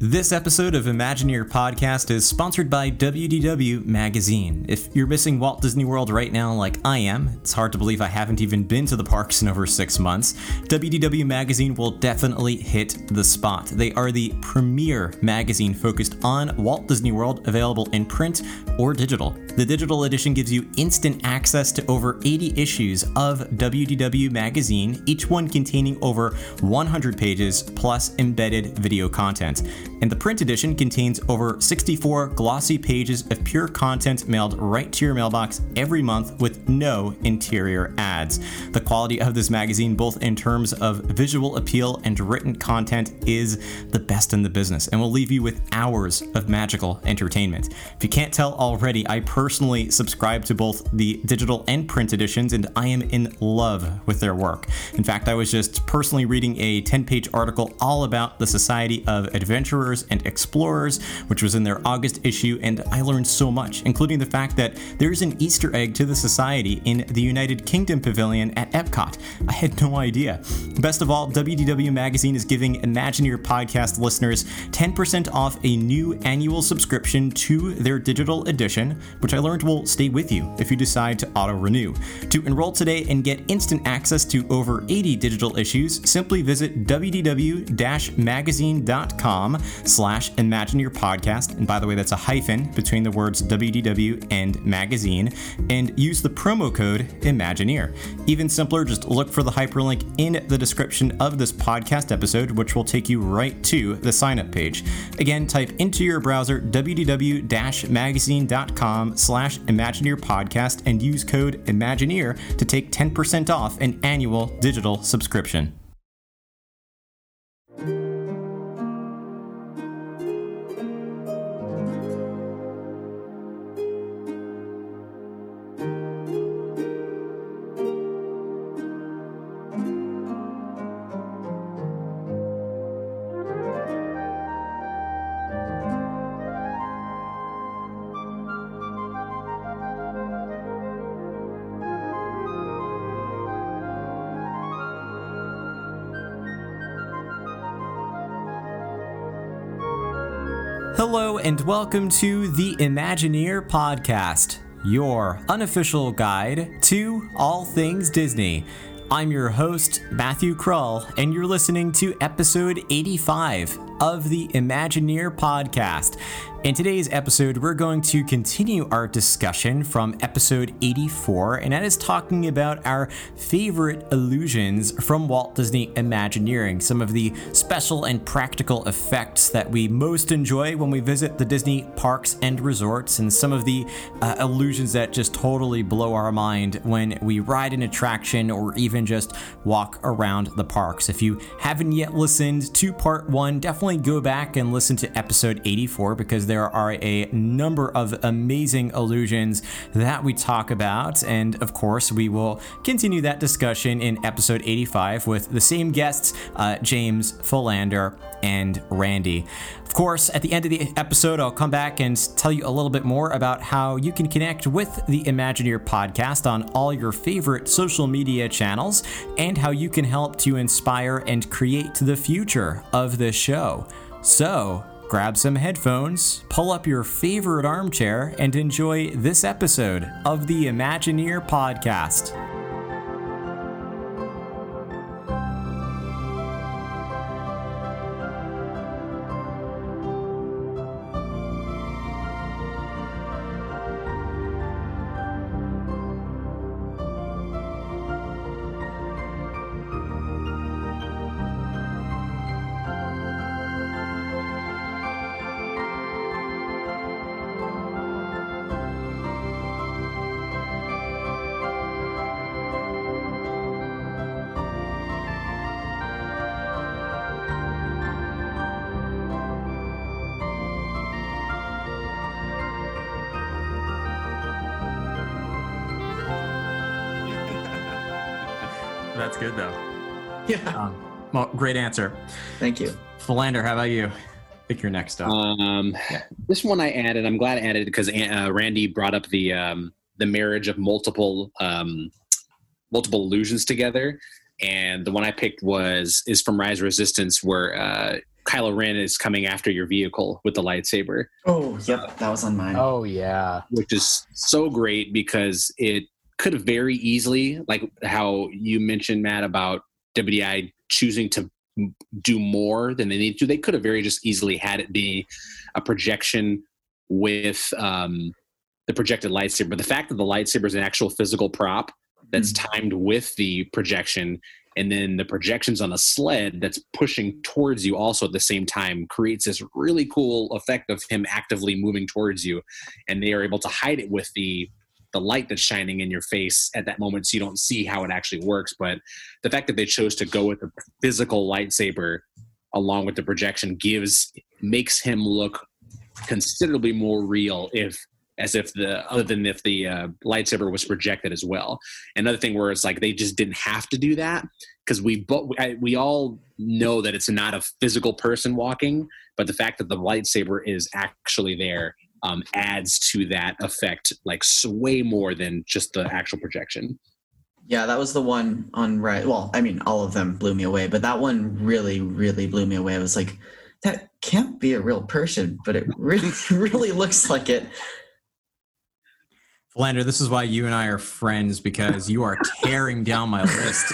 This episode of Imagineer Podcast is sponsored by WDW Magazine. If you're missing Walt Disney World right now, like I am, it's hard to believe I haven't even been to the parks in over six months. WDW Magazine will definitely hit the spot. They are the premier magazine focused on Walt Disney World, available in print or digital. The digital edition gives you instant access to over 80 issues of WDW Magazine, each one containing over 100 pages plus embedded video content and the print edition contains over 64 glossy pages of pure content mailed right to your mailbox every month with no interior ads. The quality of this magazine, both in terms of visual appeal and written content, is the best in the business and will leave you with hours of magical entertainment. If you can't tell already, I personally subscribe to both the digital and print editions, and I am in love with their work. In fact, I was just personally reading a 10 page article all about the Society of Adventurers Adventurers and Explorers, which was in their August issue, and I learned so much, including the fact that there's an Easter egg to the Society in the United Kingdom Pavilion at Epcot. I had no idea. Best of all, WDW Magazine is giving Imagineer podcast listeners 10% off a new annual subscription to their digital edition, which I learned will stay with you if you decide to auto renew. To enroll today and get instant access to over 80 digital issues, simply visit wdw-magazine.com slash Imagineer Podcast. And by the way, that's a hyphen between the words WDW and magazine. And use the promo code Imagineer. Even simpler, just look for the hyperlink in the description of this podcast episode, which will take you right to the sign up page. Again, type into your browser wdw-magazine.com slash Imagineer Podcast and use code Imagineer to take 10% off an annual digital subscription. Hello, and welcome to the Imagineer Podcast, your unofficial guide to all things Disney. I'm your host, Matthew Krul, and you're listening to episode 85 of the Imagineer Podcast. In today's episode, we're going to continue our discussion from episode 84, and that is talking about our favorite illusions from Walt Disney Imagineering, some of the special and practical effects that we most enjoy when we visit the Disney parks and resorts, and some of the uh, illusions that just totally blow our mind when we ride an attraction or even just walk around the parks. If you haven't yet listened to part one, definitely go back and listen to episode 84 because there are a number of amazing illusions that we talk about. And of course, we will continue that discussion in episode 85 with the same guests, uh, James Philander and Randy. Of course, at the end of the episode, I'll come back and tell you a little bit more about how you can connect with the Imagineer podcast on all your favorite social media channels and how you can help to inspire and create the future of this show. So, grab some headphones, pull up your favorite armchair, and enjoy this episode of the Imagineer Podcast. That's good though. Yeah. Um, well, great answer. Thank you. Philander, how about you? I think you're next up. Um, Yeah. This one I added. I'm glad I added because uh, Randy brought up the um, the marriage of multiple um, multiple illusions together, and the one I picked was is from Rise Resistance, where uh, Kylo Ren is coming after your vehicle with the lightsaber. Oh, yep, that was on mine. Oh yeah, which is so great because it could have very easily, like how you mentioned, Matt, about WDI choosing to do more than they need to. They could have very just easily had it be a projection with um, the projected lightsaber. But the fact that the lightsaber is an actual physical prop that's mm-hmm. timed with the projection and then the projections on the sled that's pushing towards you also at the same time creates this really cool effect of him actively moving towards you and they are able to hide it with the the light that's shining in your face at that moment so you don't see how it actually works but the fact that they chose to go with a physical lightsaber along with the projection gives makes him look considerably more real if as if the other than if the uh, lightsaber was projected as well. Another thing where it's like they just didn't have to do that because we but we all know that it's not a physical person walking, but the fact that the lightsaber is actually there um, adds to that effect like way more than just the actual projection. Yeah, that was the one on right. Well, I mean, all of them blew me away, but that one really, really blew me away. I was like, that can't be a real person, but it really, really looks like it. Philander, this is why you and I are friends because you are tearing down my list.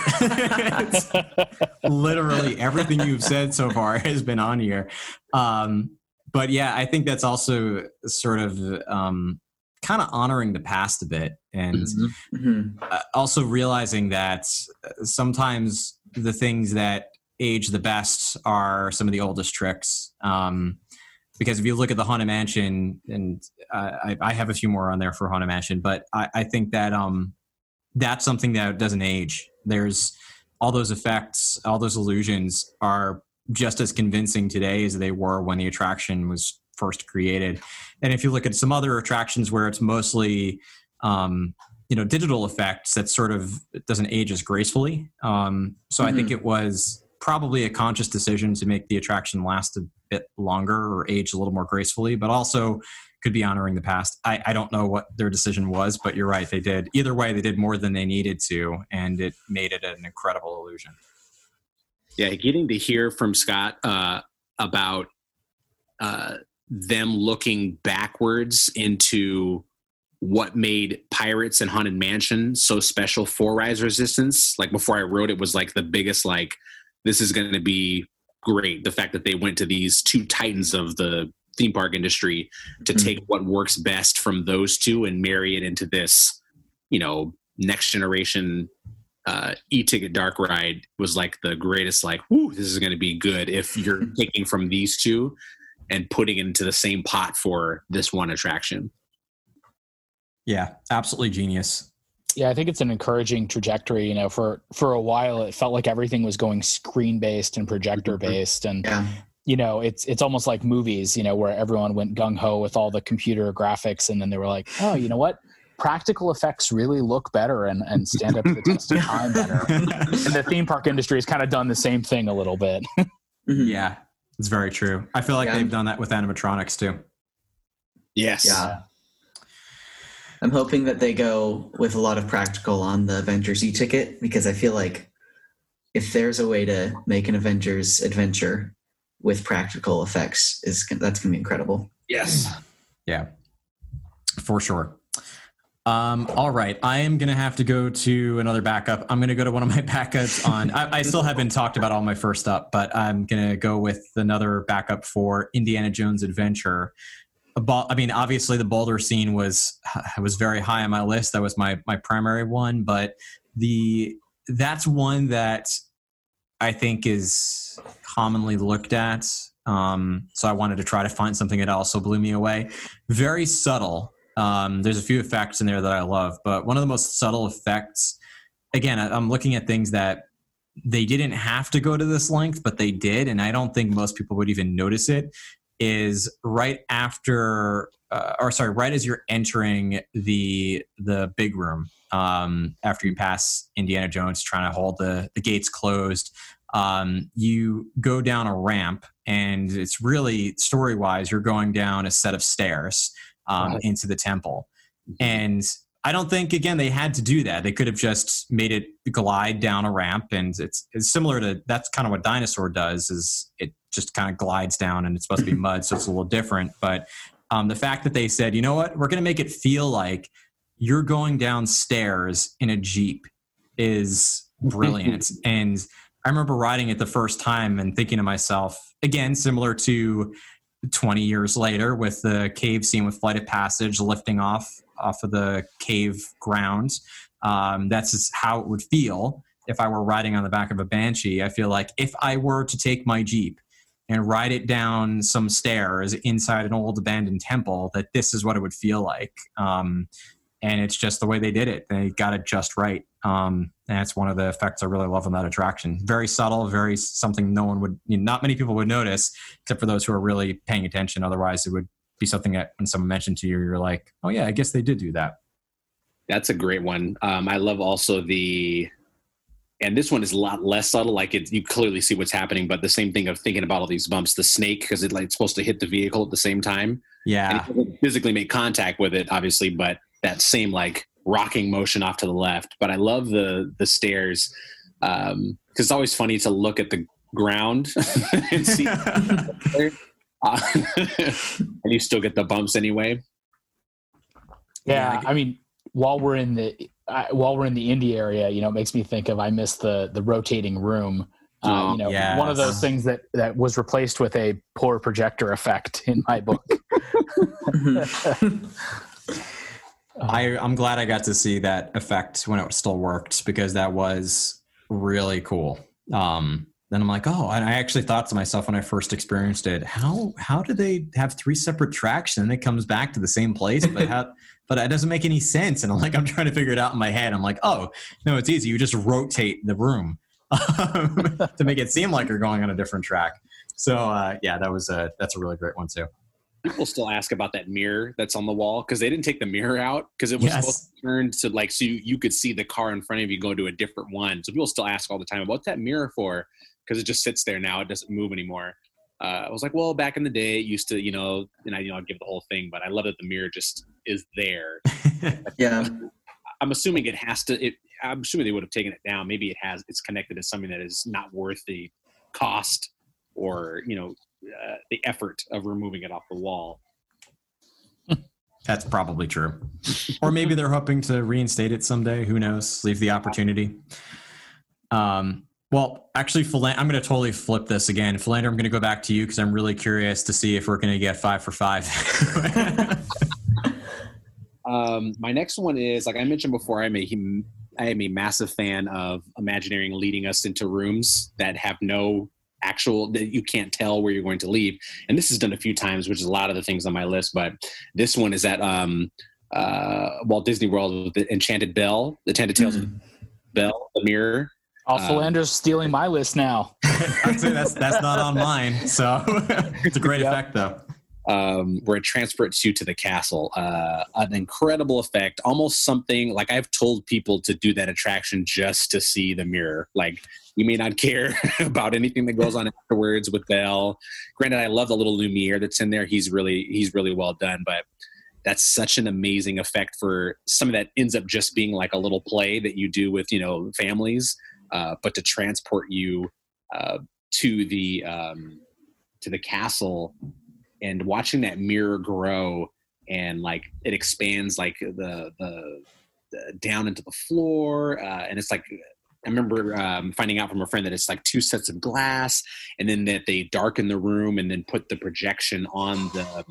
literally everything you've said so far has been on here. Um, but yeah, I think that's also sort of um, kind of honoring the past a bit and mm-hmm. mm-hmm. uh, also realizing that sometimes the things that age the best are some of the oldest tricks. Um, because if you look at the Haunted Mansion, and uh, I, I, have a few more on there for Haunted Mansion, but I, I, think that um, that's something that doesn't age. There's all those effects, all those illusions are just as convincing today as they were when the attraction was first created. And if you look at some other attractions where it's mostly um, you know digital effects, that sort of doesn't age as gracefully. Um, so mm-hmm. I think mm-hmm. it was probably a conscious decision to make the attraction last a bit longer or age a little more gracefully, but also could be honoring the past. I, I don't know what their decision was, but you're right. They did. Either way, they did more than they needed to, and it made it an incredible illusion. Yeah, getting to hear from Scott uh, about uh, them looking backwards into what made Pirates and Haunted Mansion so special for Rise Resistance. Like before I wrote it was like the biggest like this is going to be great. The fact that they went to these two titans of the theme park industry to mm-hmm. take what works best from those two and marry it into this, you know, next generation uh, e-ticket dark ride was like the greatest like whoo this is going to be good if you're taking from these two and putting it into the same pot for this one attraction yeah absolutely genius yeah, I think it's an encouraging trajectory. You know, for for a while, it felt like everything was going screen based and projector based, and yeah. you know, it's it's almost like movies. You know, where everyone went gung ho with all the computer graphics, and then they were like, oh, you know what? Practical effects really look better and, and stand up to the test of time better. and the theme park industry has kind of done the same thing a little bit. Mm-hmm. yeah, it's very true. I feel like yeah. they've done that with animatronics too. Yes. Yeah. I'm hoping that they go with a lot of practical on the Avengers e-ticket because I feel like if there's a way to make an Avengers adventure with practical effects, is that's gonna be incredible. Yes. Yeah. For sure. Um, all right, I am gonna have to go to another backup. I'm gonna go to one of my backups on. I, I, still haven't talked about all my first up, but I'm gonna go with another backup for Indiana Jones Adventure, I mean, obviously the Boulder scene was was very high on my list. That was my my primary one, but the that's one that I think is commonly looked at. Um, so I wanted to try to find something that also blew me away. Very subtle. Um, there's a few effects in there that I love, but one of the most subtle effects. Again, I'm looking at things that they didn't have to go to this length, but they did, and I don't think most people would even notice it is right after uh, or sorry right as you're entering the the big room um, after you pass indiana jones trying to hold the, the gates closed um, you go down a ramp and it's really story wise you're going down a set of stairs um, right. into the temple and i don't think again they had to do that they could have just made it glide down a ramp and it's, it's similar to that's kind of what dinosaur does is it just kind of glides down and it's supposed to be mud, so it's a little different. But um, the fact that they said, you know what, we're going to make it feel like you're going downstairs in a Jeep is brilliant. and I remember riding it the first time and thinking to myself, again, similar to 20 years later with the cave scene with Flight of Passage lifting off off of the cave grounds. Um, that's how it would feel if I were riding on the back of a Banshee. I feel like if I were to take my Jeep and ride it down some stairs inside an old abandoned temple, that this is what it would feel like. Um, and it's just the way they did it. They got it just right. Um, and that's one of the effects I really love on that attraction. Very subtle, very something no one would, you know, not many people would notice, except for those who are really paying attention. Otherwise, it would be something that when someone mentioned to you, you're like, oh yeah, I guess they did do that. That's a great one. Um, I love also the, and this one is a lot less subtle. Like it, you clearly see what's happening, but the same thing of thinking about all these bumps, the snake because it like it's supposed to hit the vehicle at the same time. Yeah, physically make contact with it, obviously, but that same like rocking motion off to the left. But I love the the stairs because um, it's always funny to look at the ground and see, uh, and you still get the bumps anyway. Yeah, I mean, while we're in the uh, while we're in the indie area, you know, it makes me think of I miss the the rotating room. Uh, you know, yes. one of those things that that was replaced with a poor projector effect in my book. I, I'm glad I got to see that effect when it still worked because that was really cool. Um, then I'm like, oh, and I actually thought to myself when I first experienced it, how how do they have three separate tracks and it comes back to the same place? But how, but that doesn't make any sense. And I'm like, I'm trying to figure it out in my head. I'm like, oh, no, it's easy. You just rotate the room to make it seem like you're going on a different track. So uh, yeah, that was a that's a really great one too people still ask about that mirror that's on the wall because they didn't take the mirror out because it was yes. supposed to turn to like so you, you, could see the car in front of you go to a different one. So people still ask all the time about what's that mirror for because it just sits there now. It doesn't move anymore. Uh, I was like, well, back in the day, it used to, you know, and I, you know, I'd give the whole thing, but I love that the mirror just is there. yeah. I'm assuming it has to. It, I'm assuming they would have taken it down. Maybe it has. It's connected to something that is not worth the cost or you know uh, the effort of removing it off the wall. That's probably true. or maybe they're hoping to reinstate it someday. Who knows? Leave the opportunity. Um, well, actually, Philander, I'm going to totally flip this again. Philander, I'm going to go back to you because I'm really curious to see if we're going to get five for five. um, my next one is like I mentioned before. I'm a I am a massive fan of Imagineering leading us into rooms that have no actual that you can't tell where you're going to leave. And this is done a few times, which is a lot of the things on my list. But this one is at um, uh, Walt Disney World, the Enchanted Bell, the Enchanted Tales mm. of Belle, the mirror. Oh, Philander's um, stealing my list now. that's that's not on mine, so it's a great yep. effect though um, where it transports you to the castle. Uh, an incredible effect, almost something like I've told people to do that attraction just to see the mirror. Like you may not care about anything that goes on afterwards with Belle. Granted, I love the little Lumiere that's in there. He's really he's really well done, but that's such an amazing effect for some of that ends up just being like a little play that you do with you know families, uh, but to transport you uh, to the um, to the castle and watching that mirror grow and like it expands like the the, the down into the floor uh, and it's like I remember um, finding out from a friend that it's like two sets of glass, and then that they darken the room and then put the projection on the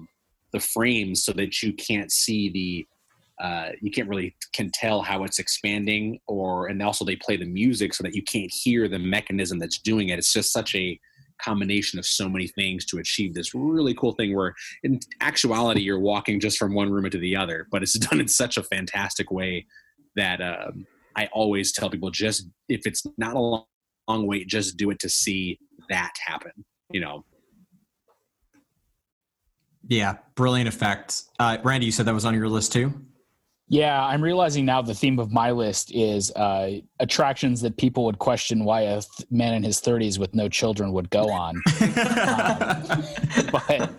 the frames so that you can't see the uh, you can't really can tell how it's expanding, or and also they play the music so that you can't hear the mechanism that's doing it. It's just such a combination of so many things to achieve this really cool thing where in actuality you're walking just from one room into the other but it's done in such a fantastic way that um, i always tell people just if it's not a long, long wait just do it to see that happen you know yeah brilliant effect uh, randy you said that was on your list too yeah, I'm realizing now the theme of my list is uh, attractions that people would question why a th- man in his 30s with no children would go on. um, but,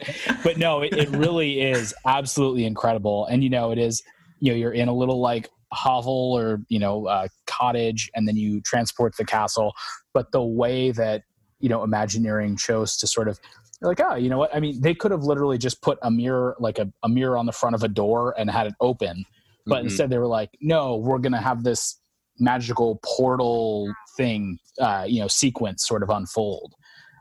but no, it, it, really is absolutely incredible. And, you know, it is, you know, you're in a little like hovel or, you know, uh, cottage, and then you transport the castle. But the way that you know Imagineering chose to sort of like oh you know what I mean they could have literally just put a mirror like a, a mirror on the front of a door and had it open, but mm-hmm. instead they were like no we're gonna have this magical portal thing uh, you know sequence sort of unfold,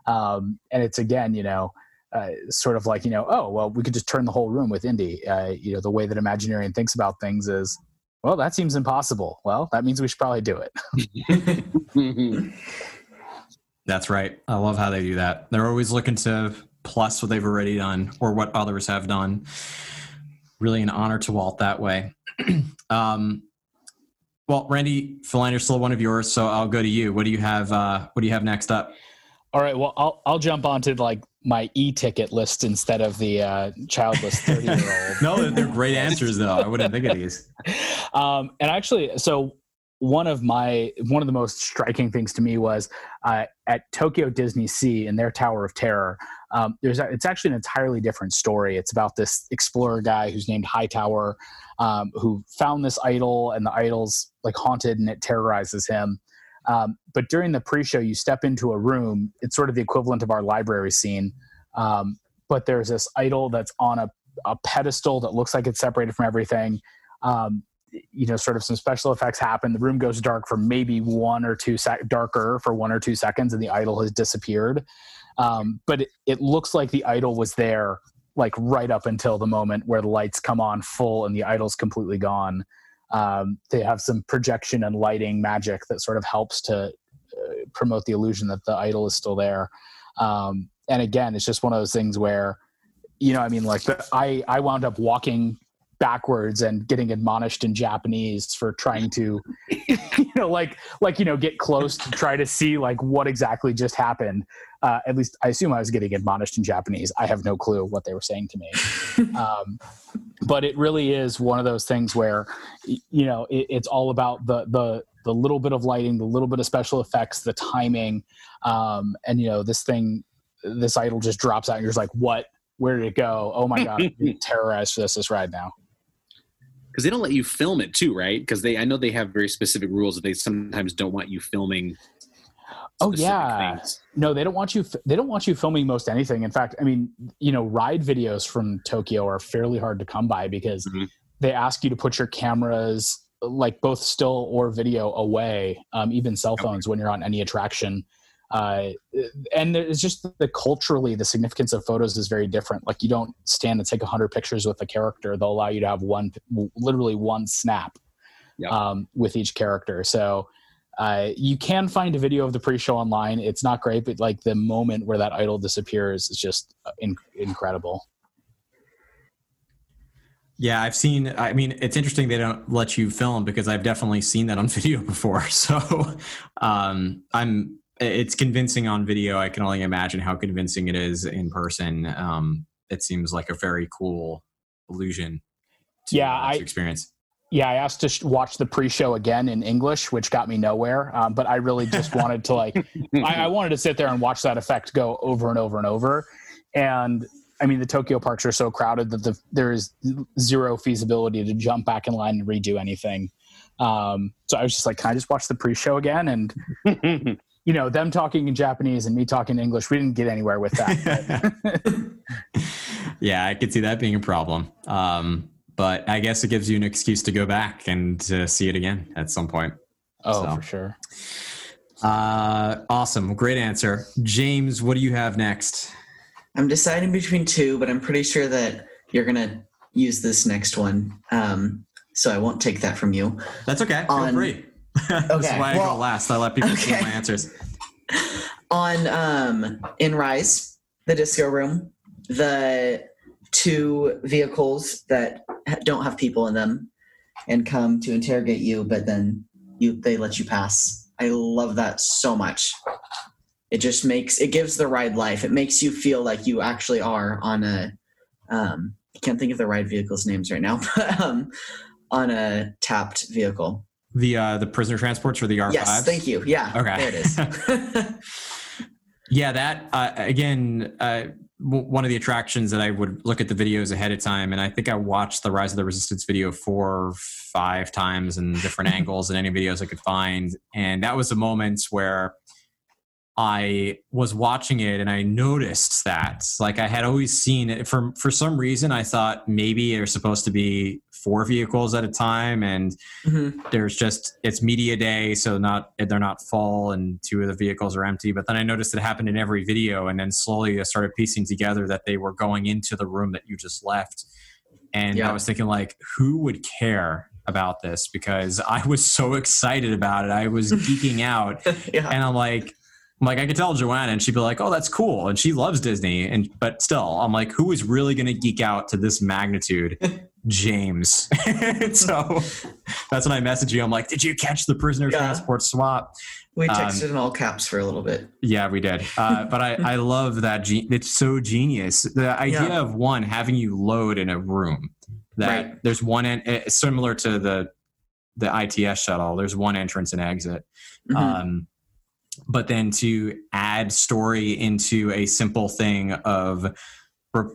um, and it's again you know. Uh, sort of like you know oh well we could just turn the whole room with Indy uh, you know the way that Imagineering thinks about things is well, that seems impossible. Well, that means we should probably do it. That's right. I love how they do that. They're always looking to plus what they've already done or what others have done. Really an honor to Walt that way. um, well, Randy, Philander's still one of yours, so I'll go to you. What do you have? Uh, what do you have next up? All right. Well, I'll I'll jump onto like my e-ticket list instead of the uh, childless 30 year old. no, they're great answers though. I wouldn't think of these. Um, and actually, so one of my one of the most striking things to me was uh, at Tokyo Disney Sea in their Tower of Terror. Um, there's a, it's actually an entirely different story. It's about this explorer guy who's named Hightower, um, who found this idol, and the idol's like haunted, and it terrorizes him. Um, but during the pre-show, you step into a room. It's sort of the equivalent of our library scene. Um, but there's this idol that's on a, a pedestal that looks like it's separated from everything. Um, you know, sort of some special effects happen. The room goes dark for maybe one or two sec- darker for one or two seconds, and the idol has disappeared. Um, but it, it looks like the idol was there, like right up until the moment where the lights come on full and the idol's completely gone. Um, they have some projection and lighting magic that sort of helps to uh, promote the illusion that the idol is still there. Um, and again, it's just one of those things where, you know, I mean, like I I wound up walking backwards and getting admonished in Japanese for trying to, you know, like like you know, get close to try to see like what exactly just happened. Uh, at least I assume I was getting admonished in Japanese. I have no clue what they were saying to me. Um, but it really is one of those things where you know it, it's all about the the the little bit of lighting the little bit of special effects the timing um, and you know this thing this idol just drops out and you're just like what where did it go oh my god i'm terrorized for this this ride now because they don't let you film it too right because they i know they have very specific rules that they sometimes don't want you filming oh yeah things. no they don't want you they don't want you filming most anything in fact i mean you know ride videos from tokyo are fairly hard to come by because mm-hmm. they ask you to put your cameras like both still or video away um, even cell phones okay. when you're on any attraction uh, and it's just the culturally the significance of photos is very different like you don't stand and take 100 pictures with a character they'll allow you to have one literally one snap yep. um, with each character so uh, you can find a video of the pre-show online. It's not great, but like the moment where that idol disappears is just uh, in- incredible. Yeah, I've seen. I mean, it's interesting they don't let you film because I've definitely seen that on video before. So, um, I'm. It's convincing on video. I can only imagine how convincing it is in person. Um, it seems like a very cool illusion. To, yeah, uh, I experience. Yeah, I asked to watch the pre-show again in English, which got me nowhere. Um, but I really just wanted to like, I, I, wanted to sit there and watch that effect go over and over and over. And I mean, the Tokyo parks are so crowded that the, there is zero feasibility to jump back in line and redo anything. Um, so I was just like, can I just watch the pre-show again? And you know, them talking in Japanese and me talking in English, we didn't get anywhere with that. yeah, I could see that being a problem. Um, but I guess it gives you an excuse to go back and to see it again at some point. Oh, so. for sure. Uh, awesome. Great answer. James, what do you have next? I'm deciding between two, but I'm pretty sure that you're going to use this next one. Um, so I won't take that from you. That's okay. On, Feel free. Okay. this is why well, I go last. I let people okay. see my answers. On um, in Rise, the disco room, the two vehicles that don't have people in them and come to interrogate you, but then you they let you pass. I love that so much. It just makes it gives the ride life. It makes you feel like you actually are on a um, I can't think of the ride vehicles names right now, but um, on a tapped vehicle. The uh, the prisoner transports or the R5. Yes, thank you. Yeah, okay, there it is. yeah, that uh, again. Uh, one of the attractions that I would look at the videos ahead of time, and I think I watched the Rise of the Resistance video four or five times in different angles and any videos I could find. And that was the moments where I was watching it and I noticed that. Like I had always seen it for for some reason I thought maybe there's supposed to be four vehicles at a time and mm-hmm. there's just it's media day so not they're not full and two of the vehicles are empty but then I noticed it happened in every video and then slowly I started piecing together that they were going into the room that you just left and yeah. I was thinking like who would care about this because I was so excited about it. I was geeking out. yeah. And I'm like, I'm like, I could tell Joanna and she'd be like, oh, that's cool. And she loves Disney. And but still, I'm like, who is really gonna geek out to this magnitude? James. so that's when I messaged you. I'm like, did you catch the prisoner yeah. transport swap? We um, texted um, in all caps for a little bit. Yeah, we did. Uh, but I, I love that. Ge- it's so genius. The idea yeah. of one having you load in a room that right. there's one en- eh, similar to the the ITS shuttle. There's one entrance and exit. Mm-hmm. Um, but then to add story into a simple thing of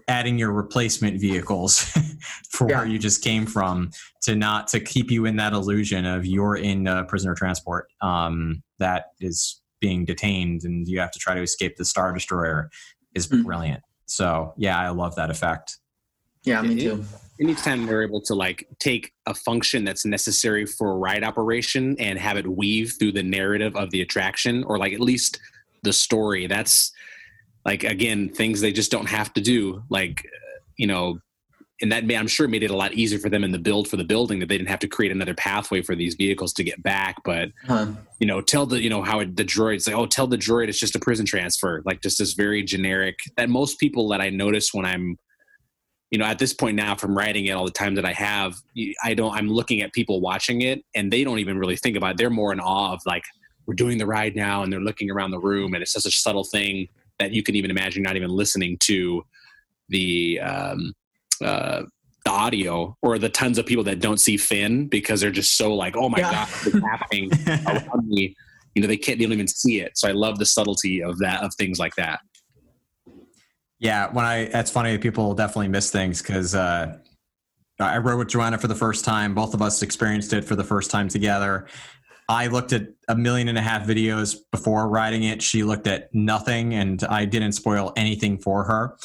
adding your replacement vehicles for yeah. where you just came from to not to keep you in that illusion of you're in prisoner transport um, that is being detained and you have to try to escape the star destroyer is mm. brilliant so yeah i love that effect yeah me too anytime they're able to like take a function that's necessary for a ride operation and have it weave through the narrative of the attraction or like at least the story that's like again things they just don't have to do like you know and that may, i'm sure made it a lot easier for them in the build for the building that they didn't have to create another pathway for these vehicles to get back but huh. you know tell the you know how it, the droids like oh tell the droid it's just a prison transfer like just this very generic that most people that i notice when i'm you know at this point now from writing it all the time that i have i don't i'm looking at people watching it and they don't even really think about it they're more in awe of like we're doing the ride now and they're looking around the room and it's such a subtle thing that you can even imagine not even listening to the um, uh, the audio or the tons of people that don't see Finn because they're just so like, oh my yeah. god, what's happening around me? You know, they can't, they don't even see it. So I love the subtlety of that, of things like that. Yeah, when I that's funny. People definitely miss things because uh, I rode with Joanna for the first time. Both of us experienced it for the first time together. I looked at a million and a half videos before riding it. She looked at nothing, and I didn't spoil anything for her.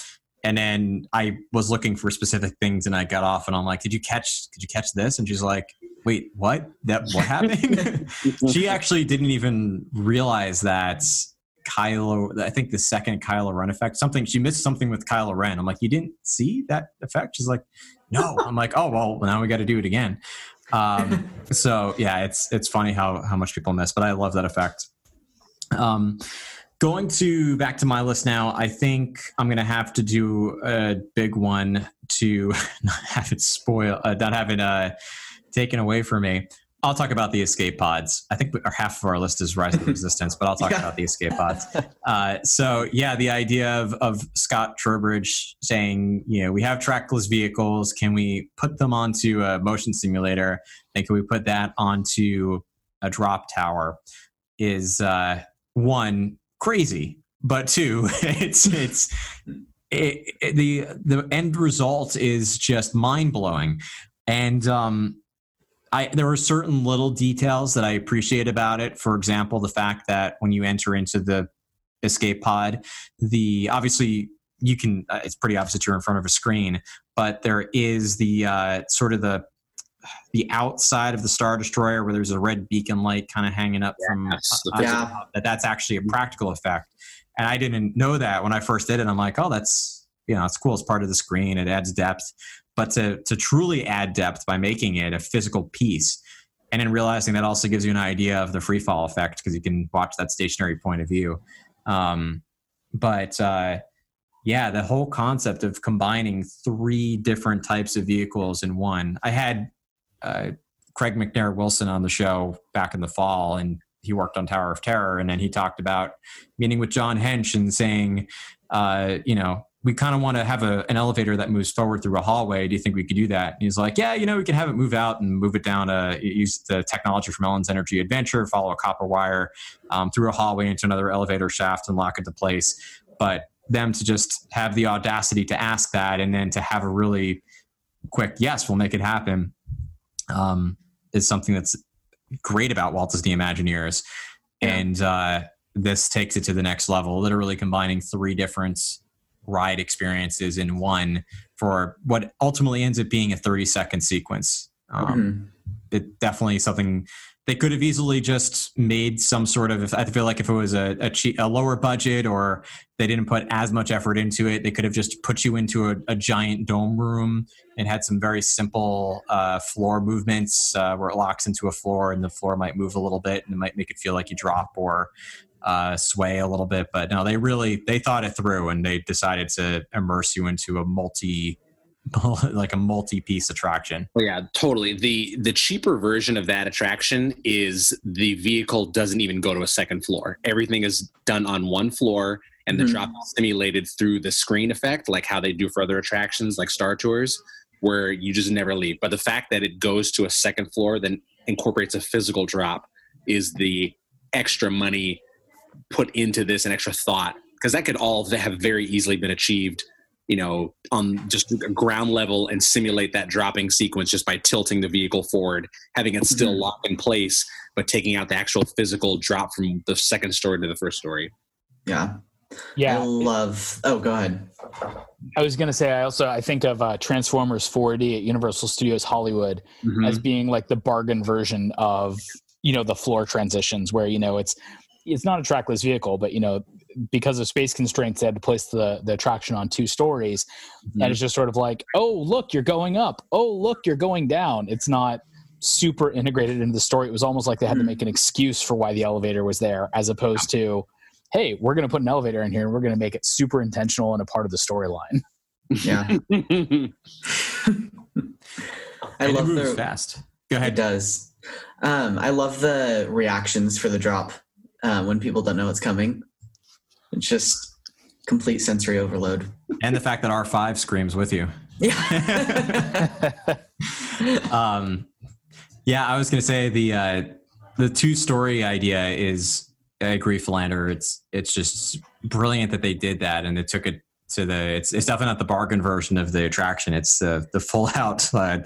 And then I was looking for specific things, and I got off, and I'm like, "Did you catch? Did you catch this?" And she's like, "Wait, what? That what happened?" she actually didn't even realize that Kylo, I think the second Kylo Ren effect, something she missed something with Kylo Ren. I'm like, you didn't see that effect? She's like, no. I'm like, oh well, now we got to do it again. Um, so yeah, it's it's funny how how much people miss, but I love that effect. Um, going to back to my list now, I think I'm gonna have to do a big one to not have it spoil, uh, not have it uh, taken away from me. I'll talk about the escape pods. I think our half of our list is Rise of Resistance, but I'll talk yeah. about the escape pods. Uh, so, yeah, the idea of, of Scott Trowbridge saying, you know, we have trackless vehicles. Can we put them onto a motion simulator? And can we put that onto a drop tower? Is uh, one crazy, but two, it's it's it, it, the the end result is just mind blowing, and um, I, there were certain little details that I appreciate about it. For example, the fact that when you enter into the escape pod, the obviously you can uh, it's pretty obvious that you're in front of a screen, but there is the uh, sort of the the outside of the star destroyer where there's a red beacon light kind of hanging up from uh, yeah. that that's actually a practical effect. And I didn't know that when I first did it. I'm like, oh, that's you know, it's cool. It's part of the screen. It adds depth but to to truly add depth by making it a physical piece and then realizing that also gives you an idea of the free fall effect because you can watch that stationary point of view. Um, but uh, yeah the whole concept of combining three different types of vehicles in one. I had uh, craig mcnair wilson on the show back in the fall and he worked on tower of terror and then he talked about meeting with john hench and saying uh, you know we kind of want to have a, an elevator that moves forward through a hallway. Do you think we could do that? And he's like, yeah, you know, we can have it move out and move it down, uh, use the technology from Ellen's Energy Adventure, follow a copper wire um, through a hallway into another elevator shaft and lock it to place. But them to just have the audacity to ask that and then to have a really quick, yes, we'll make it happen um, is something that's great about Walt Disney Imagineers. Yeah. And, uh, this takes it to the next level, literally combining three different ride experiences in one for what ultimately ends up being a 30 second sequence. Um, mm-hmm. It definitely something they could have easily just made some sort of. I feel like if it was a, a, cheap, a, lower budget or they didn't put as much effort into it, they could have just put you into a, a giant dome room and had some very simple uh, floor movements uh, where it locks into a floor and the floor might move a little bit and it might make it feel like you drop or uh, sway a little bit. But no, they really they thought it through and they decided to immerse you into a multi like a multi-piece attraction. Oh, yeah, totally. The the cheaper version of that attraction is the vehicle doesn't even go to a second floor. Everything is done on one floor and the mm-hmm. drop is simulated through the screen effect, like how they do for other attractions like Star Tours, where you just never leave. But the fact that it goes to a second floor, then incorporates a physical drop, is the extra money put into this an extra thought because that could all have very easily been achieved you know, on just ground level and simulate that dropping sequence just by tilting the vehicle forward, having it still mm-hmm. lock in place, but taking out the actual physical drop from the second story to the first story. Yeah. Yeah. I love, oh, go ahead. I was going to say, I also, I think of uh, Transformers 4D at Universal Studios Hollywood mm-hmm. as being like the bargain version of, you know, the floor transitions where, you know, it's, it's not a trackless vehicle, but you know, because of space constraints, they had to place the, the attraction on two stories. Mm-hmm. And it's just sort of like, oh, look, you're going up. Oh, look, you're going down. It's not super integrated into the story. It was almost like they had mm-hmm. to make an excuse for why the elevator was there, as opposed to, hey, we're going to put an elevator in here and we're going to make it super intentional and a part of the storyline. Yeah. I love the fast. Go ahead. It does. Um, I love the reactions for the drop uh, when people don't know it's coming. It's just complete sensory overload. And the fact that R5 screams with you. Yeah. um, yeah, I was going to say the uh, the two story idea is I agree, Philander. It's it's just brilliant that they did that and they took it to the it's it's definitely not the bargain version of the attraction. It's the the full out uh,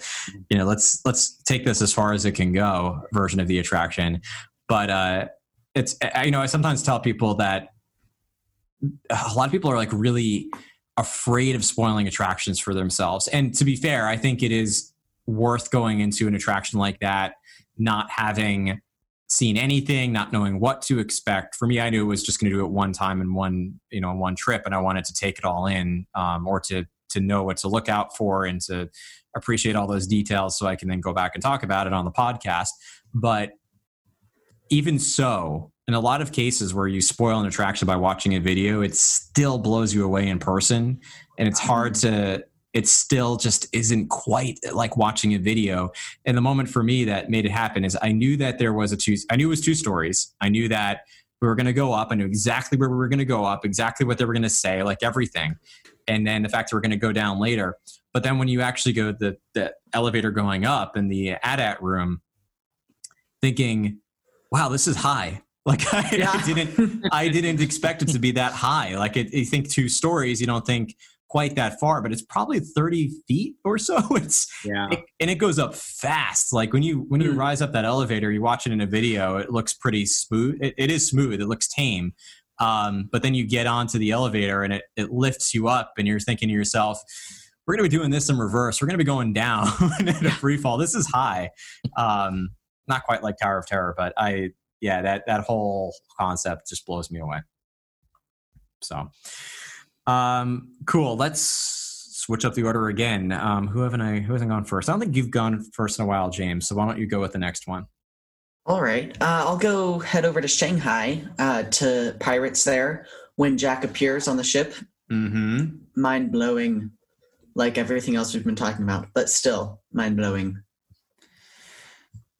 you know let's let's take this as far as it can go version of the attraction. But uh, it's you know I sometimes tell people that a lot of people are like really afraid of spoiling attractions for themselves. And to be fair, I think it is worth going into an attraction like that, not having seen anything, not knowing what to expect. For me, I knew it was just going to do it one time in one, you know, one trip, and I wanted to take it all in, um, or to to know what to look out for and to appreciate all those details, so I can then go back and talk about it on the podcast. But even so, in a lot of cases where you spoil an attraction by watching a video, it still blows you away in person. And it's hard mm-hmm. to, it still just isn't quite like watching a video. And the moment for me that made it happen is I knew that there was a two, I knew it was two stories. I knew that we were going to go up. I knew exactly where we were going to go up, exactly what they were going to say, like everything. And then the fact that we're going to go down later. But then when you actually go the, the elevator going up in the AT-AT room, thinking, wow, this is high like I, yeah. I, didn't, I didn't expect it to be that high. Like it, you think two stories, you don't think quite that far, but it's probably 30 feet or so. It's yeah, it, and it goes up fast. Like when you when you mm. rise up that elevator, you watch it in a video, it looks pretty smooth. it, it is smooth. It looks tame. Um, but then you get onto the elevator and it, it lifts you up, and you're thinking to yourself, we're going to be doing this in reverse. We're going to be going down in a free fall. This is high. Um, not quite like Tower of Terror, but I yeah, that that whole concept just blows me away. So, um, cool. Let's switch up the order again. Um, who haven't I? Who hasn't gone first? I don't think you've gone first in a while, James. So why don't you go with the next one? All right, uh, I'll go head over to Shanghai uh, to pirates there when Jack appears on the ship. Mm-hmm. Mind blowing, like everything else we've been talking about, but still mind blowing.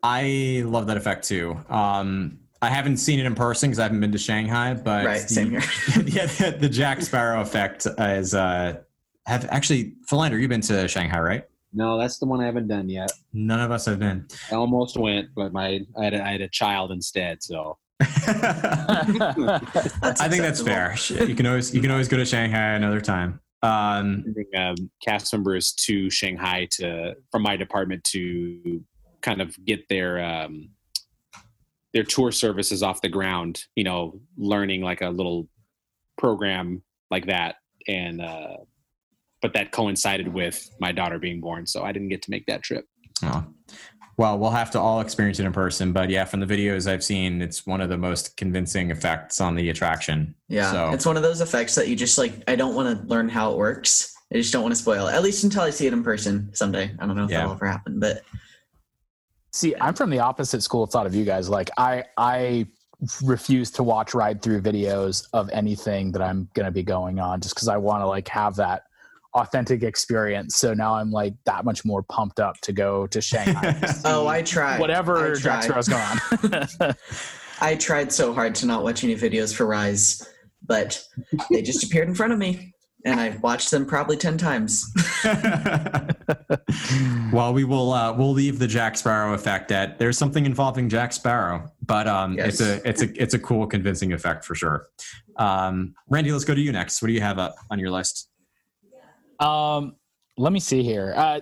I love that effect too. Um, I haven't seen it in person because I haven't been to Shanghai, but right, the, same here. yeah, the, the, Jack Sparrow effect is. Uh, have actually, Philander, you've been to Shanghai, right? No, that's the one I haven't done yet. None of us have been. I almost went, but my I had a, I had a child instead, so. I think that's fair. You can always you can always go to Shanghai another time. Um, um, cast members to Shanghai to from my department to kind of get their um, their tour services off the ground. You know, learning like a little program like that, and uh, but that coincided with my daughter being born, so I didn't get to make that trip. Oh. Well, we'll have to all experience it in person, but yeah, from the videos I've seen, it's one of the most convincing effects on the attraction. Yeah, so. it's one of those effects that you just like. I don't want to learn how it works. I just don't want to spoil it. At least until I see it in person someday. I don't know if yeah. that'll ever happen, but see, I'm from the opposite school of thought of you guys. Like, I I refuse to watch ride through videos of anything that I'm going to be going on, just because I want to like have that authentic experience. So now I'm like that much more pumped up to go to Shanghai. Oh, I tried. Whatever Jack Sparrow's going on. I tried so hard to not watch any videos for Rise, but they just appeared in front of me. And I've watched them probably ten times. well, we will uh, we'll leave the Jack Sparrow effect at there's something involving Jack Sparrow, but um, yes. it's a it's a it's a cool, convincing effect for sure. Um, Randy, let's go to you next. What do you have up on your list? Um, let me see here. Uh,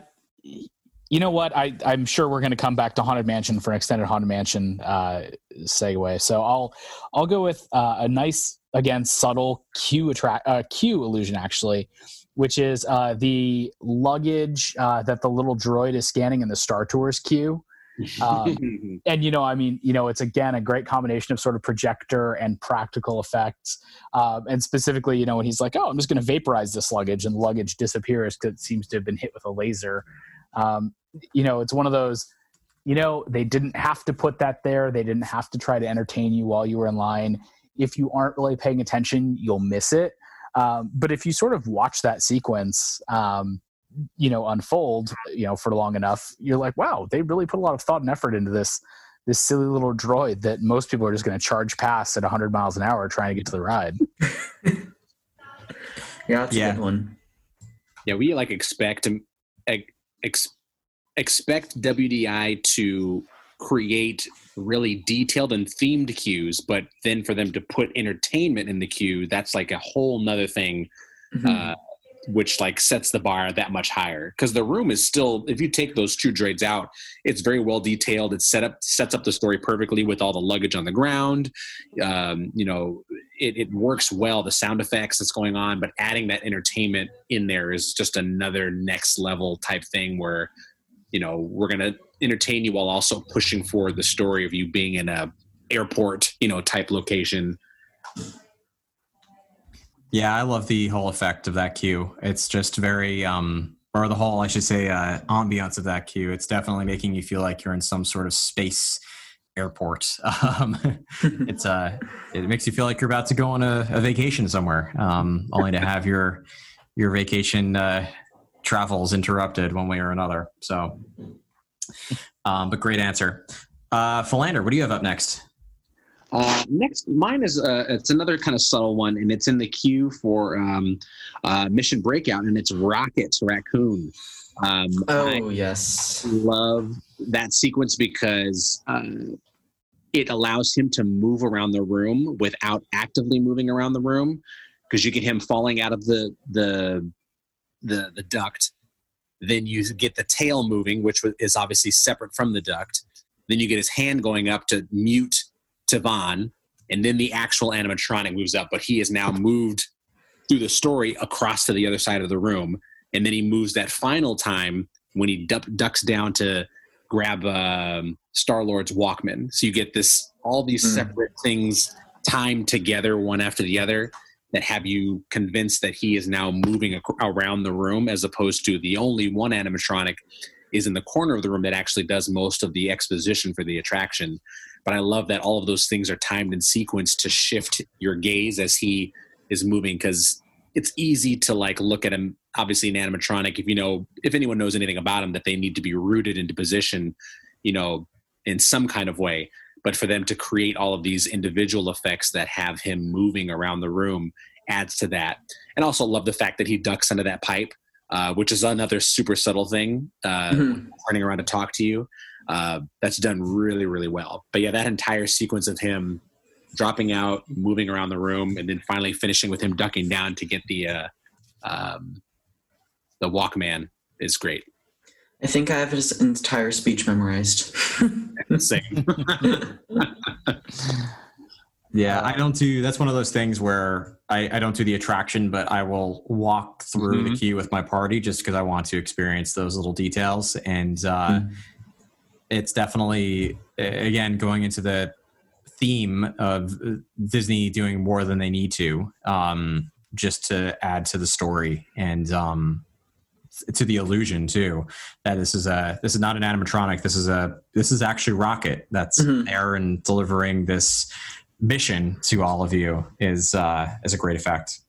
you know what? I I'm sure we're going to come back to Haunted Mansion for an extended Haunted Mansion uh, segue. So I'll I'll go with uh, a nice again subtle queue attract uh, queue illusion actually, which is uh, the luggage uh, that the little droid is scanning in the Star Tours queue. Um, and you know, I mean, you know, it's again a great combination of sort of projector and practical effects. Um, and specifically, you know, when he's like, "Oh, I'm just going to vaporize this luggage," and the luggage disappears because it seems to have been hit with a laser. Um, you know, it's one of those. You know, they didn't have to put that there. They didn't have to try to entertain you while you were in line. If you aren't really paying attention, you'll miss it. Um, but if you sort of watch that sequence, um, you know unfold you know for long enough you're like wow they really put a lot of thought and effort into this this silly little droid that most people are just going to charge past at 100 miles an hour trying to get to the ride yeah that's yeah. a good one yeah we like expect ex, expect wdi to create really detailed and themed cues, but then for them to put entertainment in the queue that's like a whole nother thing mm-hmm. uh, which like sets the bar that much higher. Because the room is still if you take those two droids out it's very well detailed. It set up sets up the story perfectly with all the luggage on the ground. Um, you know it, it works well the sound effects that's going on but adding that entertainment in there is just another next level type thing where you know we're going to entertain you while also pushing forward the story of you being in a airport you know type location. Yeah, I love the whole effect of that cue It's just very, um, or the whole, I should say, uh, ambiance of that cue It's definitely making you feel like you're in some sort of space airport. Um, it's uh, it makes you feel like you're about to go on a, a vacation somewhere, um, only to have your your vacation uh, travels interrupted one way or another. So, um, but great answer. Uh, Philander, what do you have up next? Uh, next, mine is uh, it's another kind of subtle one, and it's in the queue for um, uh, Mission Breakout, and it's Rocket's Raccoon. Um, oh I yes, love that sequence because uh, it allows him to move around the room without actively moving around the room. Because you get him falling out of the the the the duct, then you get the tail moving, which is obviously separate from the duct. Then you get his hand going up to mute Tivan, and then the actual animatronic moves up, but he is now moved through the story across to the other side of the room, and then he moves that final time when he du- ducks down to grab um, Star Lord's Walkman. So you get this all these mm. separate things timed together one after the other that have you convinced that he is now moving around the room as opposed to the only one animatronic is in the corner of the room that actually does most of the exposition for the attraction. But I love that all of those things are timed in sequence to shift your gaze as he is moving because it's easy to like look at him obviously an animatronic if you know if anyone knows anything about him that they need to be rooted into position you know in some kind of way but for them to create all of these individual effects that have him moving around the room adds to that. And also love the fact that he ducks under that pipe uh, which is another super subtle thing uh, mm-hmm. turning around to talk to you. Uh, that's done really really well. But yeah that entire sequence of him dropping out moving around the room and then finally finishing with him ducking down to get the uh, um, the walkman is great I think I have his entire speech memorized. Same. yeah, I don't do. That's one of those things where I, I don't do the attraction, but I will walk through mm-hmm. the queue with my party just because I want to experience those little details. And uh, mm-hmm. it's definitely again going into the theme of Disney doing more than they need to, um, just to add to the story and um, to the illusion too that this is a this is not an animatronic. This is a this is actually Rocket that's mm-hmm. there and delivering this mission to all of you is uh, is a great effect.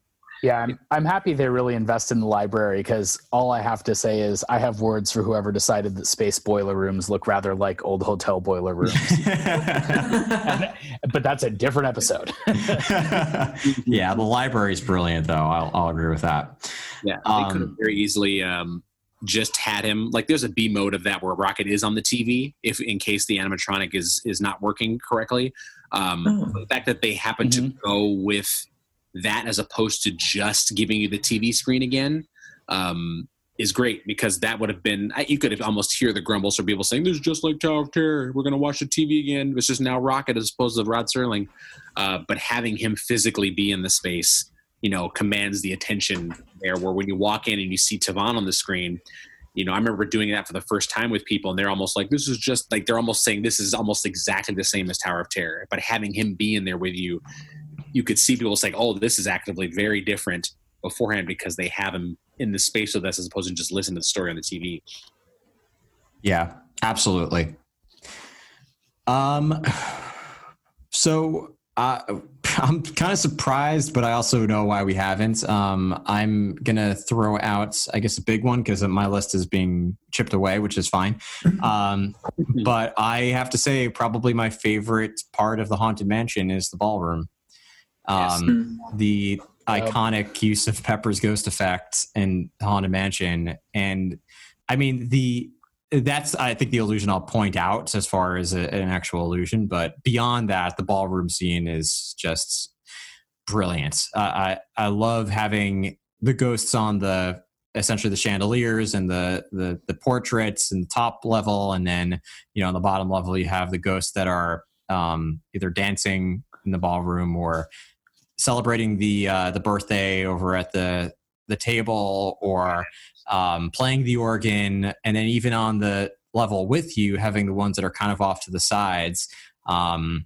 Yeah, I'm, I'm happy they really invest in the library because all I have to say is I have words for whoever decided that space boiler rooms look rather like old hotel boiler rooms. and, but that's a different episode. yeah, the library is brilliant, though. I'll, I'll agree with that. Yeah, they um, could have very easily um, just had him like there's a B mode of that where Rocket is on the TV if in case the animatronic is is not working correctly. Um, oh. The fact that they happen mm-hmm. to go with that as opposed to just giving you the TV screen again um, is great because that would have been you could have almost hear the grumbles from people saying this is just like Tower of Terror. We're going to watch the TV again. It's just now Rocket as opposed to Rod Serling. Uh, but having him physically be in the space, you know, commands the attention there. Where when you walk in and you see Tivan on the screen, you know, I remember doing that for the first time with people, and they're almost like, "This is just like they're almost saying this is almost exactly the same as Tower of Terror." But having him be in there with you you could see people saying, "Oh, this is actively very different." beforehand because they have him in the space with us as opposed to just listen to the story on the TV. Yeah, absolutely. Um, so uh, I'm kind of surprised, but I also know why we haven't. Um, I'm gonna throw out, I guess, a big one because my list is being chipped away, which is fine. Um, but I have to say, probably my favorite part of the haunted mansion is the ballroom. Um, yes. The iconic use of Pepper's ghost effect in Haunted Mansion, and I mean the that's I think the illusion I'll point out as far as a, an actual illusion, but beyond that, the ballroom scene is just brilliant. Uh, I I love having the ghosts on the essentially the chandeliers and the, the the portraits and the top level, and then you know on the bottom level you have the ghosts that are um, either dancing in the ballroom or celebrating the uh, the birthday over at the the table or um, playing the organ, and then even on the level with you, having the ones that are kind of off to the sides um,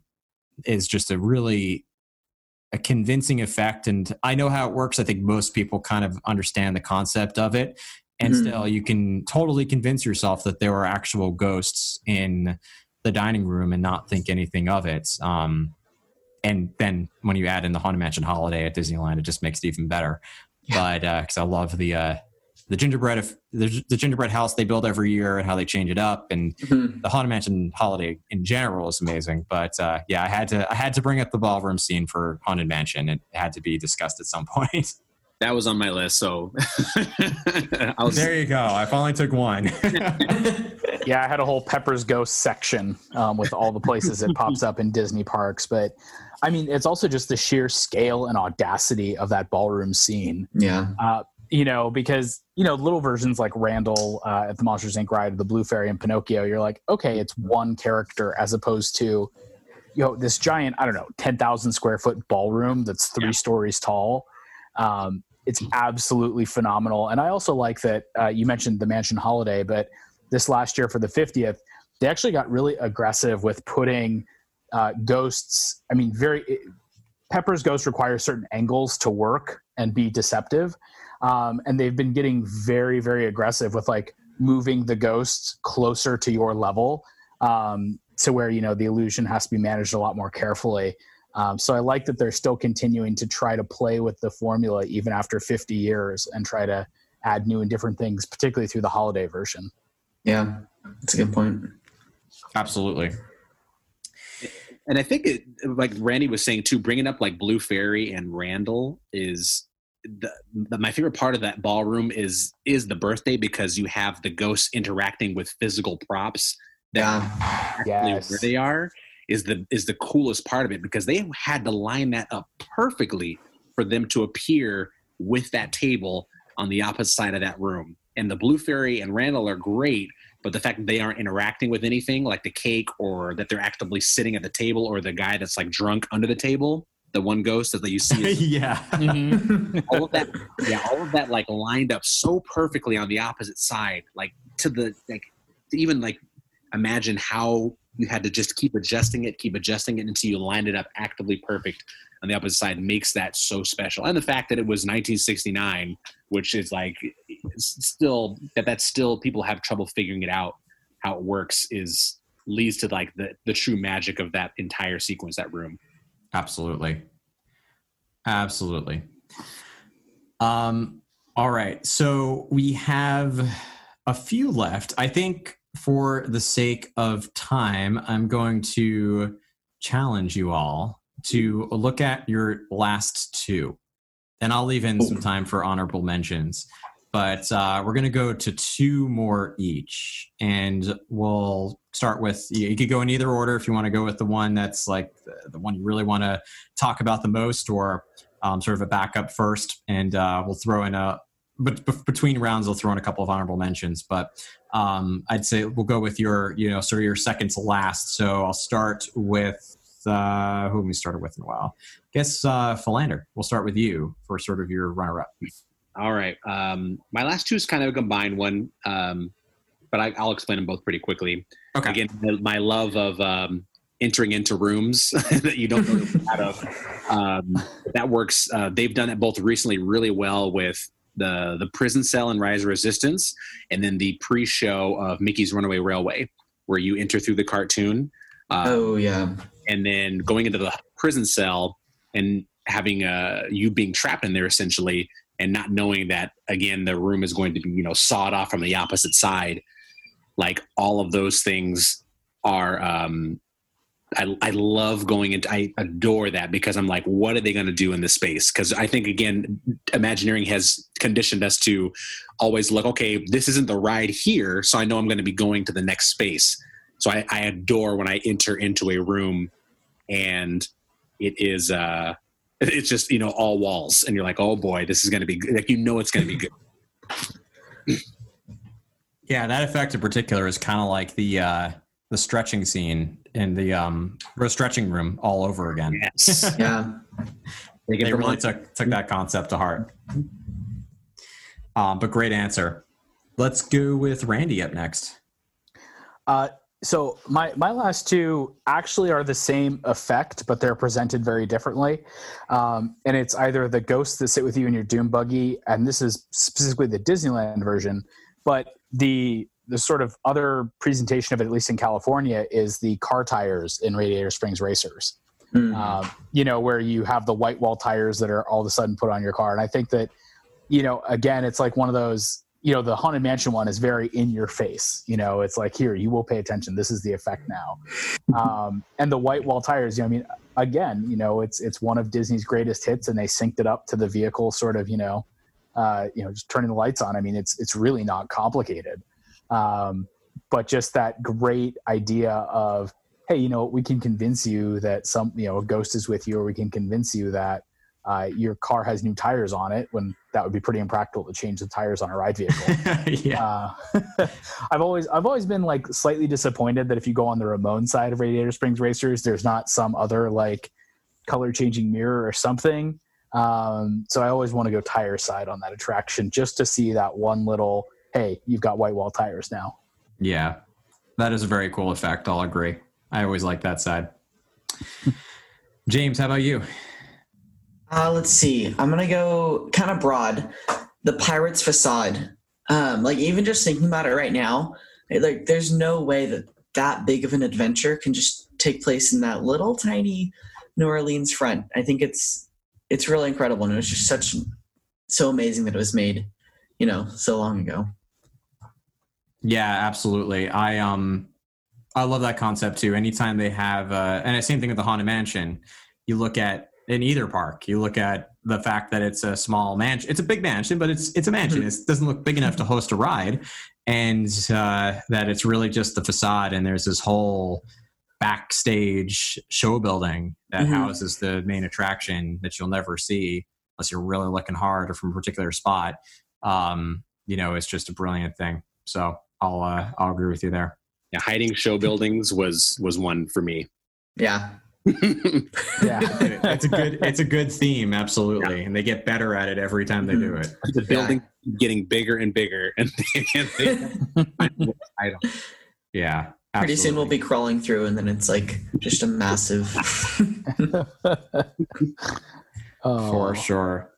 is just a really a convincing effect. And I know how it works. I think most people kind of understand the concept of it. And mm-hmm. still, you can totally convince yourself that there are actual ghosts in the dining room and not think anything of it. Um, and then when you add in the haunted mansion holiday at disneyland it just makes it even better yeah. but because uh, i love the uh, the gingerbread of the, the, gingerbread house they build every year and how they change it up and mm-hmm. the haunted mansion holiday in general is amazing but uh, yeah i had to i had to bring up the ballroom scene for haunted mansion it had to be discussed at some point that was on my list so was... there you go i finally took one yeah i had a whole pepper's ghost section um, with all the places it pops up in disney parks but I mean, it's also just the sheer scale and audacity of that ballroom scene. Yeah. Uh, you know, because you know, little versions like Randall uh, at the Monsters Inc. ride, of the Blue Fairy and Pinocchio, you're like, okay, it's one character as opposed to, you know, this giant, I don't know, ten thousand square foot ballroom that's three yeah. stories tall. Um, it's absolutely phenomenal, and I also like that uh, you mentioned the Mansion Holiday, but this last year for the 50th, they actually got really aggressive with putting uh, ghosts. I mean, very it, Pepper's ghost requires certain angles to work and be deceptive, um, and they've been getting very, very aggressive with like moving the ghosts closer to your level, um, to where you know the illusion has to be managed a lot more carefully. Um, so I like that they're still continuing to try to play with the formula even after 50 years and try to add new and different things, particularly through the holiday version. Yeah, that's a good point. Absolutely and I think it, like Randy was saying too, bringing up like Blue Fairy and Randall is the, the, my favorite part of that ballroom is is the birthday because you have the ghosts interacting with physical props that yeah. yes. where they are is the is the coolest part of it because they had to line that up perfectly for them to appear with that table on the opposite side of that room and the Blue Fairy and Randall are great, but the fact that they aren't interacting with anything like the cake or that they're actively sitting at the table or the guy that's like drunk under the table the one ghost that you see is, yeah. Mm-hmm. all of that yeah all of that like lined up so perfectly on the opposite side like to the like to even like imagine how you had to just keep adjusting it keep adjusting it until you lined it up actively perfect on the opposite side makes that so special. And the fact that it was 1969 which is like still that that's still people have trouble figuring it out how it works is leads to like the the true magic of that entire sequence that room absolutely. Absolutely. Um all right. So we have a few left. I think for the sake of time i'm going to challenge you all to look at your last two. And i'll leave in some time for honorable mentions. But uh, we're going to go to two more each and we'll start with you could go in either order if you want to go with the one that's like the, the one you really want to talk about the most or um, sort of a backup first and uh, we'll throw in a but between rounds we'll throw in a couple of honorable mentions but um, i'd say we'll go with your you know sort of your second to last so i'll start with uh, who we started with in a while I guess uh, philander we'll start with you for sort of your runner-up all right. Um, my last two is kind of a combined one, um, but I, will explain them both pretty quickly. Okay. Again, my love of um, entering into rooms that you don't know out of. Um, that works. Uh, they've done it both recently really well with the the prison cell and Rise of Resistance, and then the pre-show of Mickey's Runaway Railway, where you enter through the cartoon. Um, oh yeah. And then going into the prison cell and having uh, you being trapped in there essentially and not knowing that again the room is going to be you know sawed off from the opposite side like all of those things are um I, I love going into i adore that because i'm like what are they going to do in this space? Because i think again imagineering has conditioned us to always look okay this isn't the ride here so i know i'm going to be going to the next space. So I, I adore when i enter into a room and it is uh it's just you know all walls and you're like oh boy this is going to be like you know it's going to be good yeah that effect in particular is kind of like the uh the stretching scene in the um stretching room all over again. Yes. Yeah. They, they really took took that concept to heart. Um but great answer. Let's go with randy up next. Uh so my my last two actually are the same effect, but they're presented very differently. Um, and it's either the ghosts that sit with you in your doom buggy, and this is specifically the Disneyland version, but the the sort of other presentation of it, at least in California, is the car tires in Radiator Springs Racers. Um, you know, where you have the white wall tires that are all of a sudden put on your car, and I think that, you know, again, it's like one of those you know the haunted mansion one is very in your face. You know it's like here you will pay attention. This is the effect now. Um, and the white wall tires you know i mean again you know it's it's one of disney's greatest hits and they synced it up to the vehicle sort of you know uh, you know just turning the lights on i mean it's it's really not complicated um, but just that great idea of hey you know we can convince you that some you know a ghost is with you or we can convince you that uh, your car has new tires on it when that would be pretty impractical to change the tires on a ride vehicle. yeah. Uh, I've always I've always been like slightly disappointed that if you go on the Ramon side of Radiator Springs Racers, there's not some other like color changing mirror or something. Um, so I always want to go tire side on that attraction just to see that one little hey, you've got white wall tires now. Yeah, that is a very cool effect. I'll agree. I always like that side. James, how about you? Uh, let's see. I'm gonna go kind of broad. The pirate's facade. Um, like even just thinking about it right now, it, like there's no way that that big of an adventure can just take place in that little tiny New Orleans front. I think it's it's really incredible, and it was just such so amazing that it was made, you know, so long ago. Yeah, absolutely. I um I love that concept too. Anytime they have uh and the same thing with the Haunted Mansion, you look at in either park. You look at the fact that it's a small mansion. It's a big mansion, but it's it's a mansion. Mm-hmm. It doesn't look big enough to host a ride, and uh, that it's really just the facade. And there's this whole backstage show building that mm-hmm. houses the main attraction that you'll never see unless you're really looking hard or from a particular spot. Um, you know, it's just a brilliant thing. So I'll uh, I'll agree with you there. Yeah, hiding show buildings was was one for me. Yeah. yeah, it's a good it's a good theme, absolutely, yeah. and they get better at it every time they do it. The building yeah. getting bigger and bigger, and they, they yeah. Absolutely. Pretty soon we'll be crawling through, and then it's like just a massive. oh. For sure.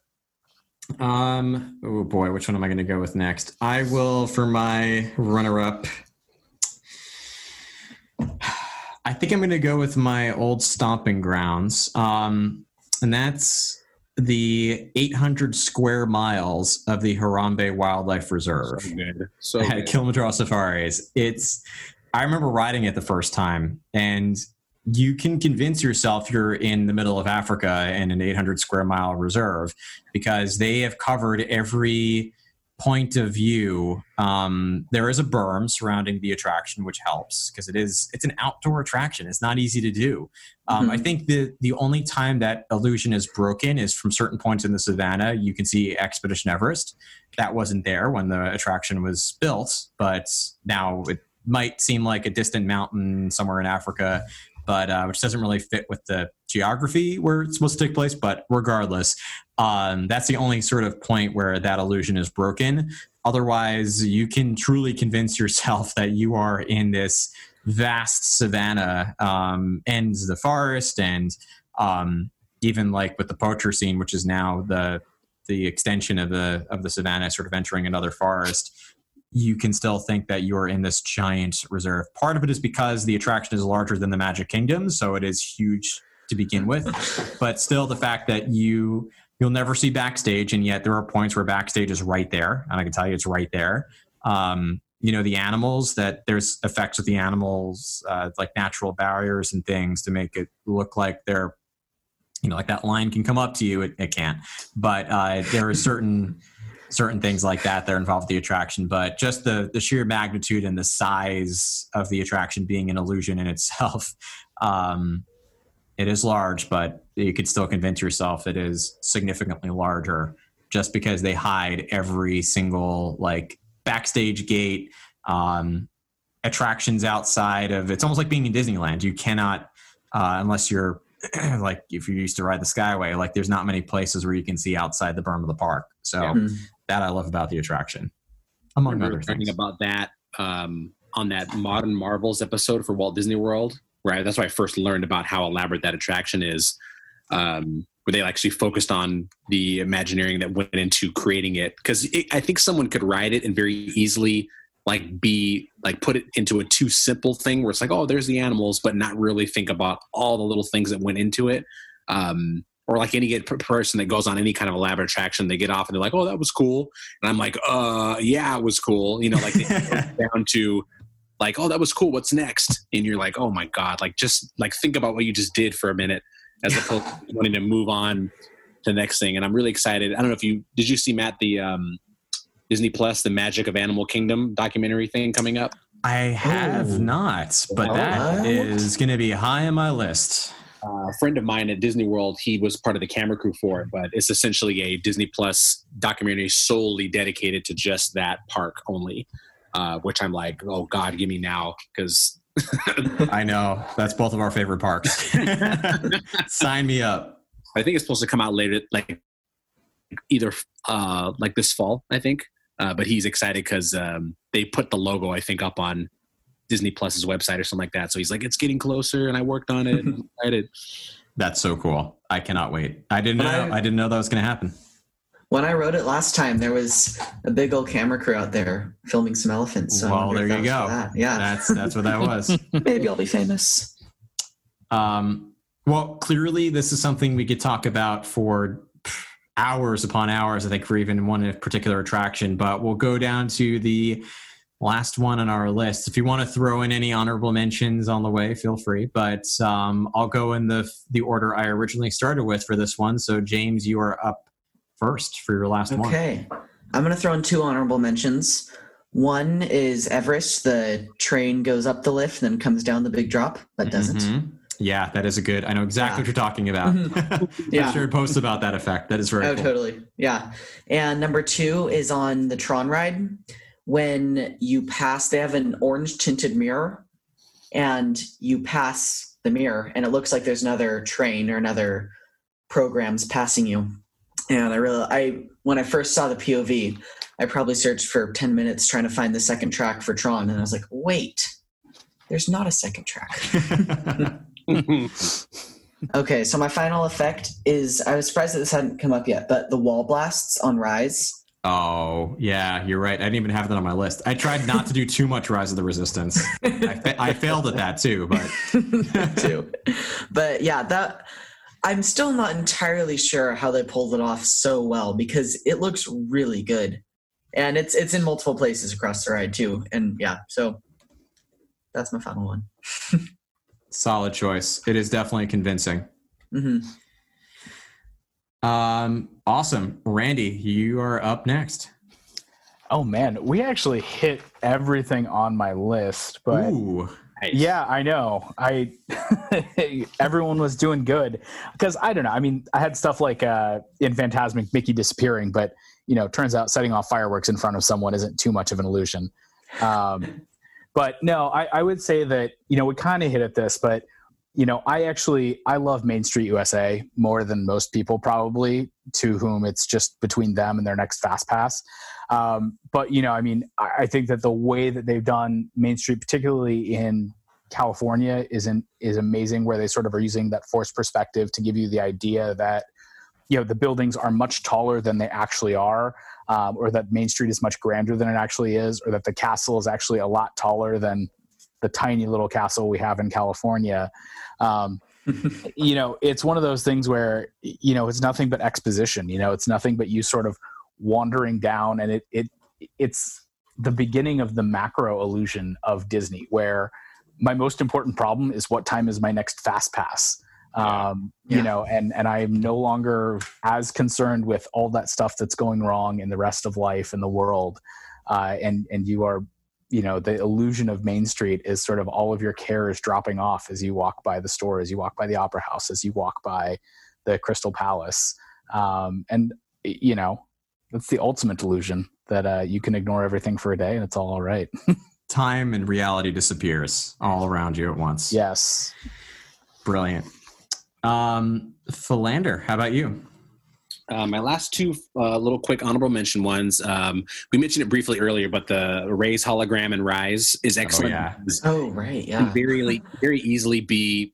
Um. Oh boy, which one am I going to go with next? I will for my runner-up. I think I'm going to go with my old stomping grounds, um, and that's the 800 square miles of the Harambe Wildlife Reserve so good. So at good. Kilimanjaro Safaris. It's I remember riding it the first time, and you can convince yourself you're in the middle of Africa in an 800 square mile reserve because they have covered every point of view. Um, there is a berm surrounding the attraction, which helps because it is it's an outdoor attraction. It's not easy to do. Um, mm-hmm. I think the the only time that illusion is broken is from certain points in the savannah. You can see Expedition Everest. That wasn't there when the attraction was built, but now it might seem like a distant mountain somewhere in Africa but uh, which doesn't really fit with the geography where it's supposed to take place. But regardless, um, that's the only sort of point where that illusion is broken. Otherwise, you can truly convince yourself that you are in this vast savanna, um, ends the forest, and um, even like with the poacher scene, which is now the the extension of the of the savannah, sort of entering another forest you can still think that you're in this giant reserve. Part of it is because the attraction is larger than the Magic Kingdom, so it is huge to begin with. But still, the fact that you you'll never see backstage, and yet there are points where backstage is right there, and I can tell you it's right there. Um, you know the animals that there's effects with the animals uh, like natural barriers and things to make it look like they're you know like that line can come up to you it, it can't but uh, there are certain certain things like that that are involved with the attraction but just the the sheer magnitude and the size of the attraction being an illusion in itself um, it is large but you could still convince yourself it is significantly larger just because they hide every single like backstage gate um, attractions outside of it's almost like being in disneyland. You cannot uh, unless you're like if you're used to ride the skyway like there's not many places where you can see outside the berm of the park. So yeah. That I love about the attraction, among other things. about that um, on that Modern Marvels episode for Walt Disney World, right? That's why I first learned about how elaborate that attraction is. Um, where they actually focused on the Imagineering that went into creating it, because I think someone could write it and very easily like be like put it into a too simple thing where it's like oh there's the animals but not really think about all the little things that went into it um or like any person that goes on any kind of elaborate attraction, they get off and they're like, "Oh, that was cool," and I'm like, "Uh, yeah, it was cool." You know, like down to like, "Oh, that was cool. What's next?" And you're like, "Oh my god!" Like just like think about what you just did for a minute, as opposed to wanting to move on to the next thing. And I'm really excited. I don't know if you did you see Matt the um, Disney Plus, the Magic of Animal Kingdom documentary thing coming up. I have oh. not, but oh, that is going to be high on my list a friend of mine at Disney World, he was part of the camera crew for it, but it's essentially a Disney Plus documentary solely dedicated to just that park only. Uh, which I'm like, oh God, give me now because I know that's both of our favorite parks. Sign me up. I think it's supposed to come out later, like either uh, like this fall, I think. Uh, but he's excited because um, they put the logo, I think, up on Disney Plus's website or something like that. So he's like, it's getting closer, and I worked on it. And excited. That's so cool. I cannot wait. I didn't know. I, I didn't know that was going to happen. When I wrote it last time, there was a big old camera crew out there filming some elephants. So well, there you go. That. Yeah, that's that's what that was. Maybe I'll be famous. Um. Well, clearly, this is something we could talk about for hours upon hours. I think for even one particular attraction, but we'll go down to the last one on our list. If you want to throw in any honorable mentions on the way, feel free. But um, I'll go in the the order I originally started with for this one. So James, you are up first for your last okay. one. Okay, I'm going to throw in two honorable mentions. One is Everest. The train goes up the lift, then comes down the big drop. but doesn't. Mm-hmm. Yeah, that is a good. I know exactly yeah. what you're talking about. Mm-hmm. yeah, I shared posts about that effect. That is very. Oh, cool. totally. Yeah, and number two is on the Tron ride. When you pass, they have an orange tinted mirror, and you pass the mirror, and it looks like there's another train or another programs passing you. And I really, I when I first saw the POV, I probably searched for ten minutes trying to find the second track for Tron, and I was like, wait, there's not a second track. okay, so my final effect is I was surprised that this hadn't come up yet, but the wall blasts on Rise. Oh, yeah, you're right. I didn't even have that on my list. I tried not to do too much Rise of the Resistance. I, fa- I failed at that too, but too. But yeah, that I'm still not entirely sure how they pulled it off so well because it looks really good. And it's it's in multiple places across the ride too. And yeah, so that's my final one. Solid choice. It is definitely convincing. Mm-hmm. Um, awesome, Randy. You are up next. Oh man, we actually hit everything on my list, but Ooh. yeah, I know. I everyone was doing good because I don't know. I mean, I had stuff like uh, in Fantasmic Mickey disappearing, but you know, turns out setting off fireworks in front of someone isn't too much of an illusion. Um, but no, I, I would say that you know we kind of hit at this, but you know I actually I love Main Street USA more than most people probably, to whom it's just between them and their next fast pass. Um, but you know, I mean, I, I think that the way that they've done Main Street, particularly in California, is is amazing. Where they sort of are using that forced perspective to give you the idea that you know the buildings are much taller than they actually are um, or that Main Street is much grander than it actually is, or that the castle is actually a lot taller than the tiny little castle we have in California. Um, you know, it's one of those things where you know it's nothing but exposition. You know, it's nothing but you sort of wandering down, and it it it's the beginning of the macro illusion of Disney, where my most important problem is what time is my next fast pass um, yeah. you know and and i'm no longer as concerned with all that stuff that's going wrong in the rest of life and the world uh, and and you are you know the illusion of main street is sort of all of your care is dropping off as you walk by the store as you walk by the opera house as you walk by the crystal palace. Um, and you know that's the ultimate illusion that uh, you can ignore everything for a day and it's all all right. Time and reality disappears all around you at once. Yes. Brilliant. Um, Philander, how about you? Uh, my last two uh, little quick honorable mention ones. Um, we mentioned it briefly earlier, but the Rey's hologram and Rise is oh, excellent. Oh, yeah. oh right, yeah. Very, very easily be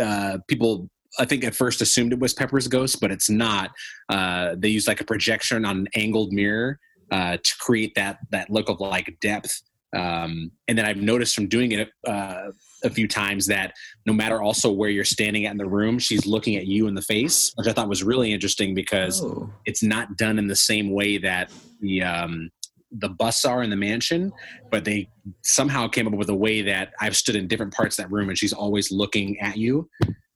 uh, people. I think at first assumed it was Pepper's ghost, but it's not. Uh, they use like a projection on an angled mirror uh, to create that that look of like depth. Um, and then I've noticed from doing it uh, a few times that no matter also where you're standing at in the room, she's looking at you in the face, which I thought was really interesting because oh. it's not done in the same way that the um, the busts are in the mansion, but they somehow came up with a way that I've stood in different parts of that room and she's always looking at you.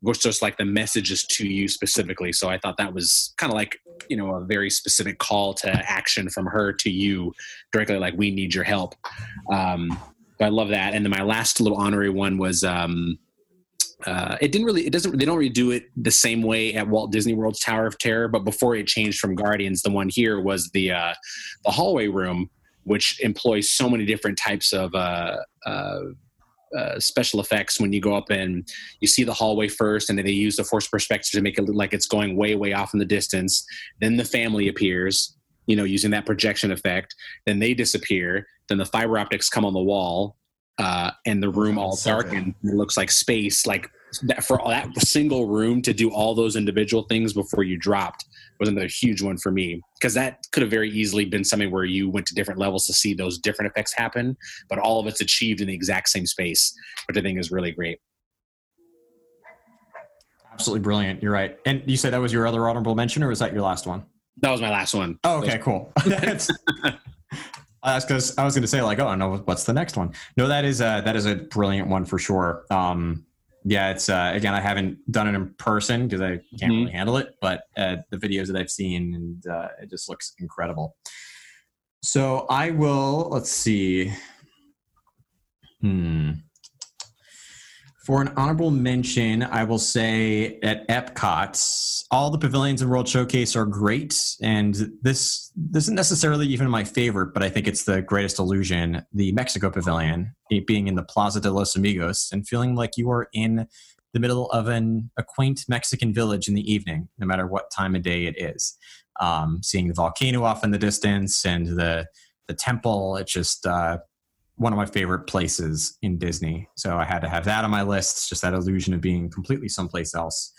Which just like the messages to you specifically. So I thought that was kind of like, you know, a very specific call to action from her to you directly, like, we need your help. Um, but I love that. And then my last little honorary one was um, uh, it didn't really it doesn't they don't really do it the same way at Walt Disney World's Tower of Terror, but before it changed from Guardians, the one here was the uh, the hallway room, which employs so many different types of uh, uh, uh, special effects when you go up and you see the hallway first, and then they use the force perspective to make it look like it's going way, way off in the distance. Then the family appears, you know, using that projection effect. Then they disappear. Then the fiber optics come on the wall, uh, and the room all darkened. It looks like space. Like that for that single room to do all those individual things before you dropped was another huge one for me because that could have very easily been something where you went to different levels to see those different effects happen, but all of it's achieved in the exact same space, which I think is really great. Absolutely brilliant. You're right. And you said that was your other honorable mention, or was that your last one? That was my last one. Oh, okay, cool. That's because I was going to say like, oh, I know what's the next one. No, that is a, that is a brilliant one for sure. Um, yeah, it's uh, again, I haven't done it in person because I can't mm-hmm. really handle it, but uh, the videos that I've seen and uh, it just looks incredible. So I will. Let's see. Hmm. For an honorable mention, I will say at Epcot, all the pavilions in World Showcase are great, and this, this isn't necessarily even my favorite, but I think it's the greatest illusion. The Mexico Pavilion, being in the Plaza de los Amigos, and feeling like you are in the middle of an a quaint Mexican village in the evening, no matter what time of day it is. Um, seeing the volcano off in the distance and the the temple, it just uh, one of my favorite places in Disney. So I had to have that on my list. Just that illusion of being completely someplace else.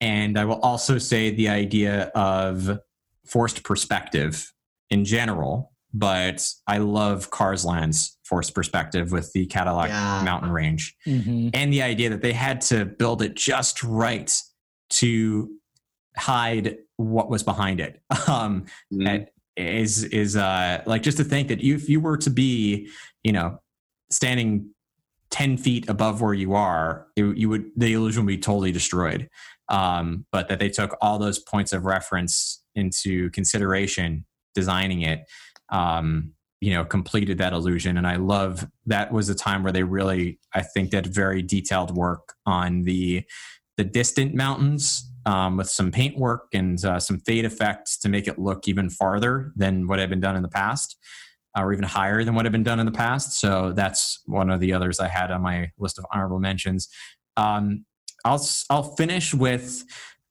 And I will also say the idea of forced perspective in general, but I love Cars Land's forced perspective with the Cadillac yeah. mountain range. Mm-hmm. And the idea that they had to build it just right to hide what was behind it. Um, mm-hmm. is is uh, like just to think that if you were to be you know, standing 10 feet above where you are, it, you would, the illusion would be totally destroyed. Um, but that they took all those points of reference into consideration designing it, um, you know, completed that illusion. And I love that was a time where they really, I think, did very detailed work on the the distant mountains um, with some paint work and uh, some fade effects to make it look even farther than what had been done in the past or even higher than what had been done in the past. So that's one of the others I had on my list of honorable mentions. Um, I'll I'll finish with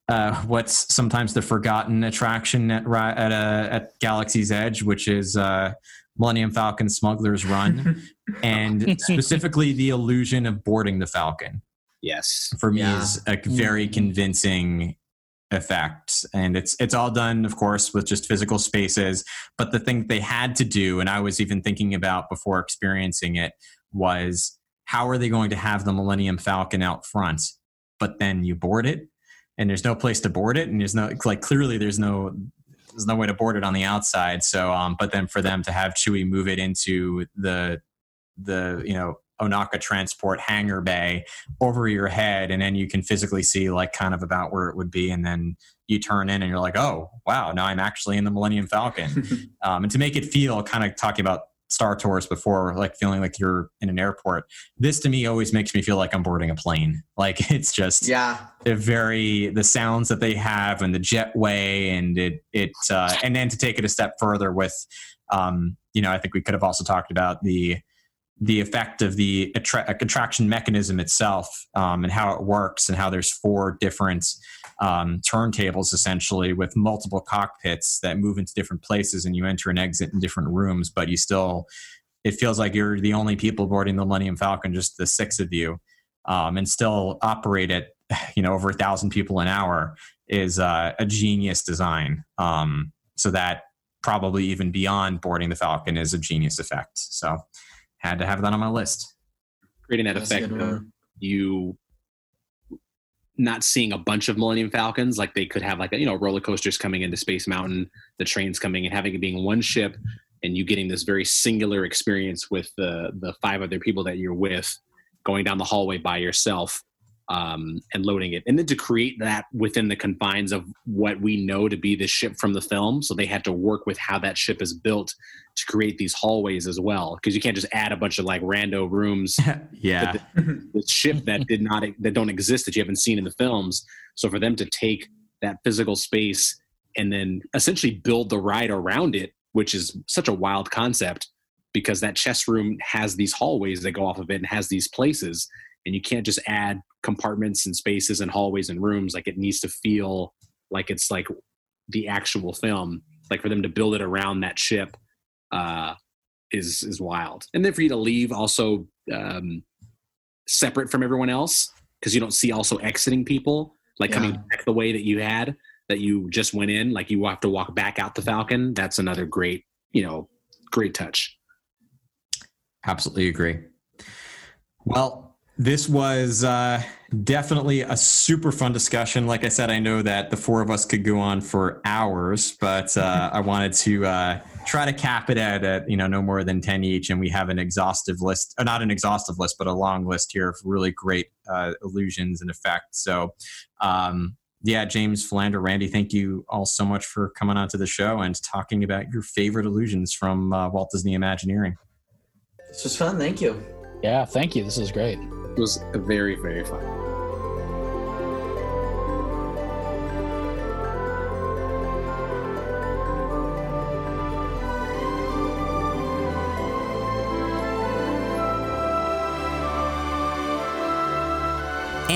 uh, what's sometimes the forgotten attraction at at, uh, at Galaxy's Edge, which is uh, Millennium Falcon Smuggler's Run, and specifically the illusion of boarding the Falcon. Yes, for me yeah. is a very mm-hmm. convincing effect and it's it's all done of course with just physical spaces. But the thing they had to do and i was even thinking about before experiencing it was how are they going to have the millennium falcon out front but then you board it? And there's no place to board it and there's no like clearly there's no there's no way to board it on the outside. So um but then for them to have chewie move it into the the you know Ohnaka Transport hangar bay over your head, and then you can physically see like kind of about where it would be, and then you turn in and you're like, oh wow, now I'm actually in the Millennium Falcon. um, and to make it feel kind of talking about Star Tours before, like feeling like you're in an airport. This to me always makes me feel like I'm boarding a plane. Like it's just yeah, very the sounds that they have and the jetway and it it uh, and then to take it a step further with, um, you know, I think we could have also talked about the the effect of the attra- attraction mechanism itself um, and how it works and how there's four different um, turntables essentially with multiple cockpits that move into different places and you enter and exit in different rooms but you still it feels like you're the only people boarding the millennium falcon just the six of you um, and still operate at you know over a thousand people an hour is uh, a genius design. Um, so that probably even beyond boarding the falcon is a genius effect. So had to have that on my list. Creating that That's effect of you not seeing a bunch of Millennium Falcons, like they could have like you know roller coasters coming into Space Mountain, the trains coming and having it being one ship, and you getting this very singular experience with the the five other people that you're with, going down the hallway by yourself, um, and loading it, and then to create that within the confines of what we know to be the ship from the film. So they had to work with how that ship is built to create these hallways as well, because you can't just add a bunch of like rando rooms. yeah, the, the ship that did not that don't exist that you haven't seen in the films. So for them to take that physical space and then essentially build the ride around it, which is such a wild concept because that chess room has these hallways that go off of it and has these places and you can't just add compartments and spaces and hallways and rooms. Like it needs to feel like it's like the actual film. Like for them to build it around that ship uh is is wild. And then for you to leave also um separate from everyone else because you don't see also exiting people like yeah. coming back the way that you had that you just went in like you have to walk back out the falcon that's another great you know great touch. Absolutely agree. Well this was uh, definitely a super fun discussion. Like I said, I know that the four of us could go on for hours, but uh, I wanted to uh, try to cap it at, at, you know no more than ten each, and we have an exhaustive list, uh, not an exhaustive list, but a long list here of really great uh, illusions and effects. So. Um, yeah, James, Philander, Randy, thank you all so much for coming on to the show and talking about your favorite illusions from uh, Walt Disney Imagineering. This was fun. Thank you. Yeah, thank you. This is great. It was very, very fun.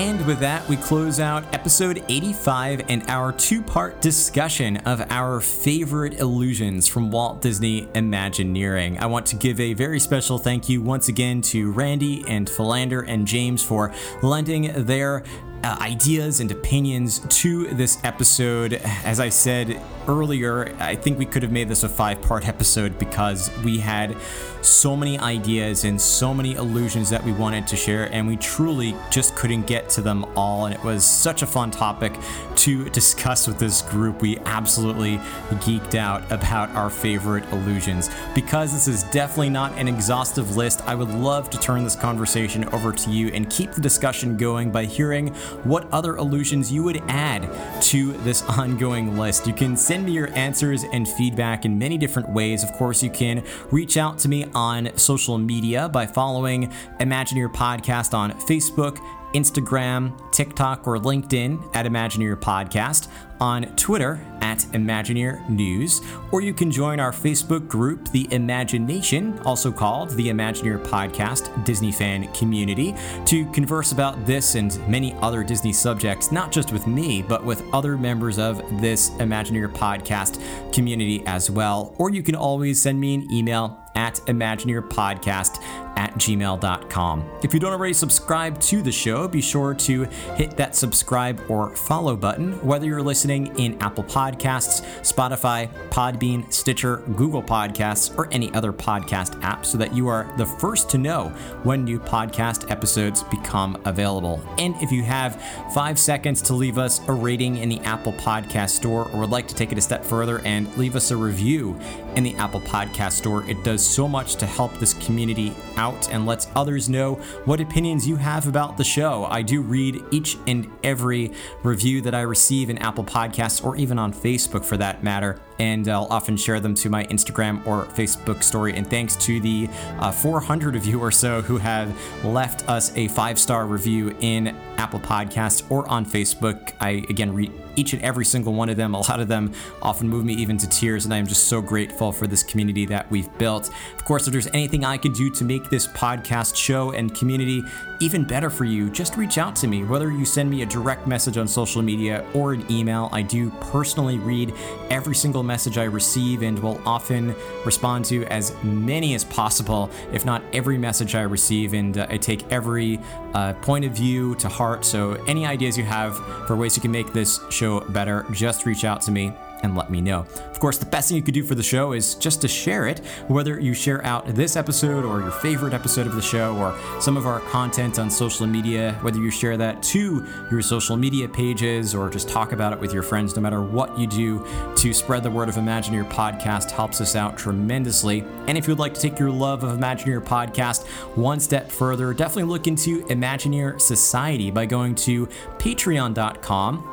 And with that, we close out episode 85 and our two part discussion of our favorite illusions from Walt Disney Imagineering. I want to give a very special thank you once again to Randy and Philander and James for lending their uh, ideas and opinions to this episode. As I said earlier, I think we could have made this a five part episode because we had so many ideas and so many illusions that we wanted to share, and we truly just couldn't get to them all. And it was such a fun topic to discuss with this group. We absolutely geeked out about our favorite illusions. Because this is definitely not an exhaustive list, I would love to turn this conversation over to you and keep the discussion going by hearing what other illusions you would add to this ongoing list. You can send me your answers and feedback in many different ways. Of course, you can reach out to me on social media by following Imagineer Podcast on Facebook, Instagram, TikTok, or LinkedIn at Imagineer Podcast, on Twitter at Imagineer News, or you can join our Facebook group, The Imagination, also called the Imagineer Podcast Disney Fan Community, to converse about this and many other Disney subjects, not just with me, but with other members of this Imagineer Podcast community as well. Or you can always send me an email at imagineerpodcast at gmail.com. If you don't already subscribe to the show, be sure to hit that subscribe or follow button, whether you're listening in Apple Podcasts, Spotify, Podbean, Stitcher, Google Podcasts, or any other podcast app, so that you are the first to know when new podcast episodes become available. And if you have five seconds to leave us a rating in the Apple Podcast Store or would like to take it a step further and leave us a review in the Apple Podcast Store, it does so much to help this community out and lets others know what opinions you have about the show. I do read each and every review that I receive in Apple Podcasts or even on Facebook for that matter and I'll often share them to my Instagram or Facebook story. And thanks to the uh, 400 of you or so who have left us a five star review in Apple Podcasts or on Facebook, I again read each and every single one of them. A lot of them often move me even to tears, and I am just so grateful for this community that we've built. Of course, if there's anything I could do to make this podcast show and community even better for you, just reach out to me. Whether you send me a direct message on social media or an email, I do personally read every single message I receive and will often respond to as many as possible, if not every message I receive. And uh, I take every uh, point of view to heart. So, any ideas you have for ways you can make this show better, just reach out to me and let me know. Of course, the best thing you could do for the show is just to share it, whether you share out this episode or your favorite episode of the show or some of our content on social media, whether you share that to your social media pages or just talk about it with your friends, no matter what you do to spread the word of Imagineer Podcast helps us out tremendously. And if you'd like to take your love of Imagineer Podcast one step further, definitely look into Imagineer Society by going to patreon.com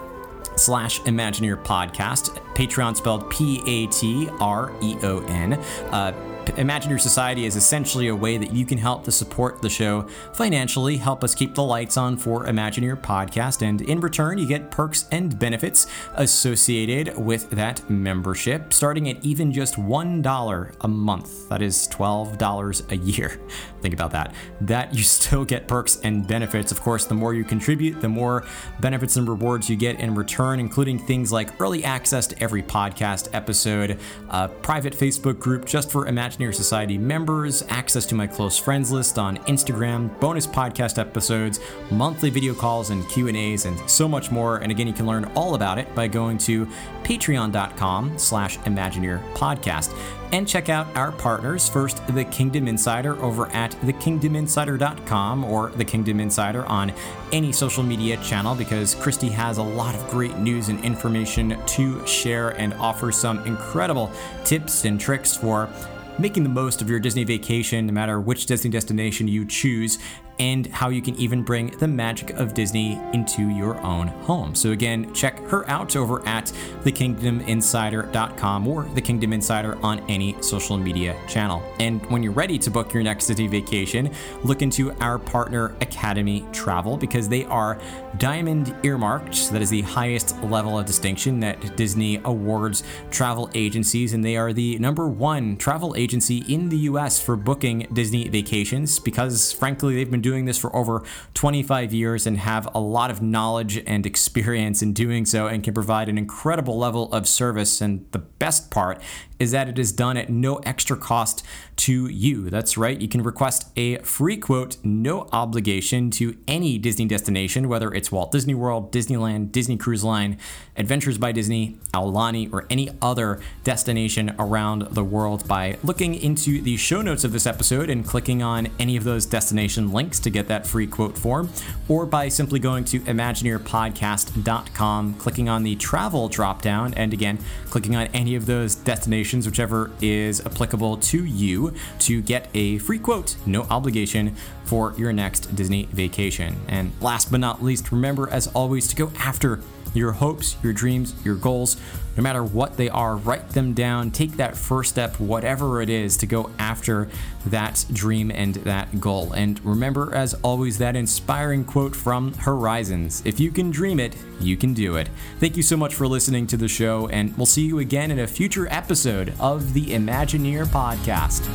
slash Imagineer Podcast. Patreon spelled P A T R E O N. Uh, Imagineer Society is essentially a way that you can help to support the show financially, help us keep the lights on for Imagineer podcast, and in return, you get perks and benefits associated with that membership, starting at even just $1 a month. That is $12 a year. Think about that. That you still get perks and benefits. Of course, the more you contribute, the more benefits and rewards you get in return, including things like early access to every podcast episode, a private Facebook group just for Society members, access to my close friends list on Instagram, bonus podcast episodes, monthly video calls and Q&As, and so much more. And again, you can learn all about it by going to patreon.com slash Imagineer podcast and check out our partners. First, The Kingdom Insider over at thekingdominsider.com or The Kingdom Insider on any social media channel because Christy has a lot of great news and information to share and offers some incredible tips and tricks for making the most of your Disney vacation, no matter which Disney destination you choose. and how you can even bring the magic of Disney into your own home. So, again, check her out over at thekingdominsider.com or The Kingdom Insider on any social media channel. And when you're ready to book your next Disney vacation, look into our partner, Academy Travel, because they are diamond earmarked. That is the highest level of distinction that Disney awards travel agencies, and they are the number one travel agency in the US for booking Disney vacations because, frankly, they've been doing this for over 25 years and have a lot of knowledge and experience in doing so and can provide an incredible level of service. And the best part is that it is done at no extra cost to you. That's right, you can request a free quote, no obligation to any Disney destination, whether it's Walt Disney World, Disneyland, Disney Cruise Line, Adventures by Disney, Aulani, or any other destination around the world by looking into the show notes of this episode and clicking on any of those destination links to get that free quote form, or by simply going to imagineerpodcast.com, clicking on the travel dropdown, and again, clicking on any of those whichever is applicable to you, to get a free quote, no obligation, for your next Disney vacation. And last but not least, remember as always to go after your hopes, your dreams, your goals, no matter what they are, write them down. Take that first step, whatever it is, to go after that dream and that goal. And remember, as always, that inspiring quote from Horizons If you can dream it, you can do it. Thank you so much for listening to the show, and we'll see you again in a future episode of the Imagineer Podcast.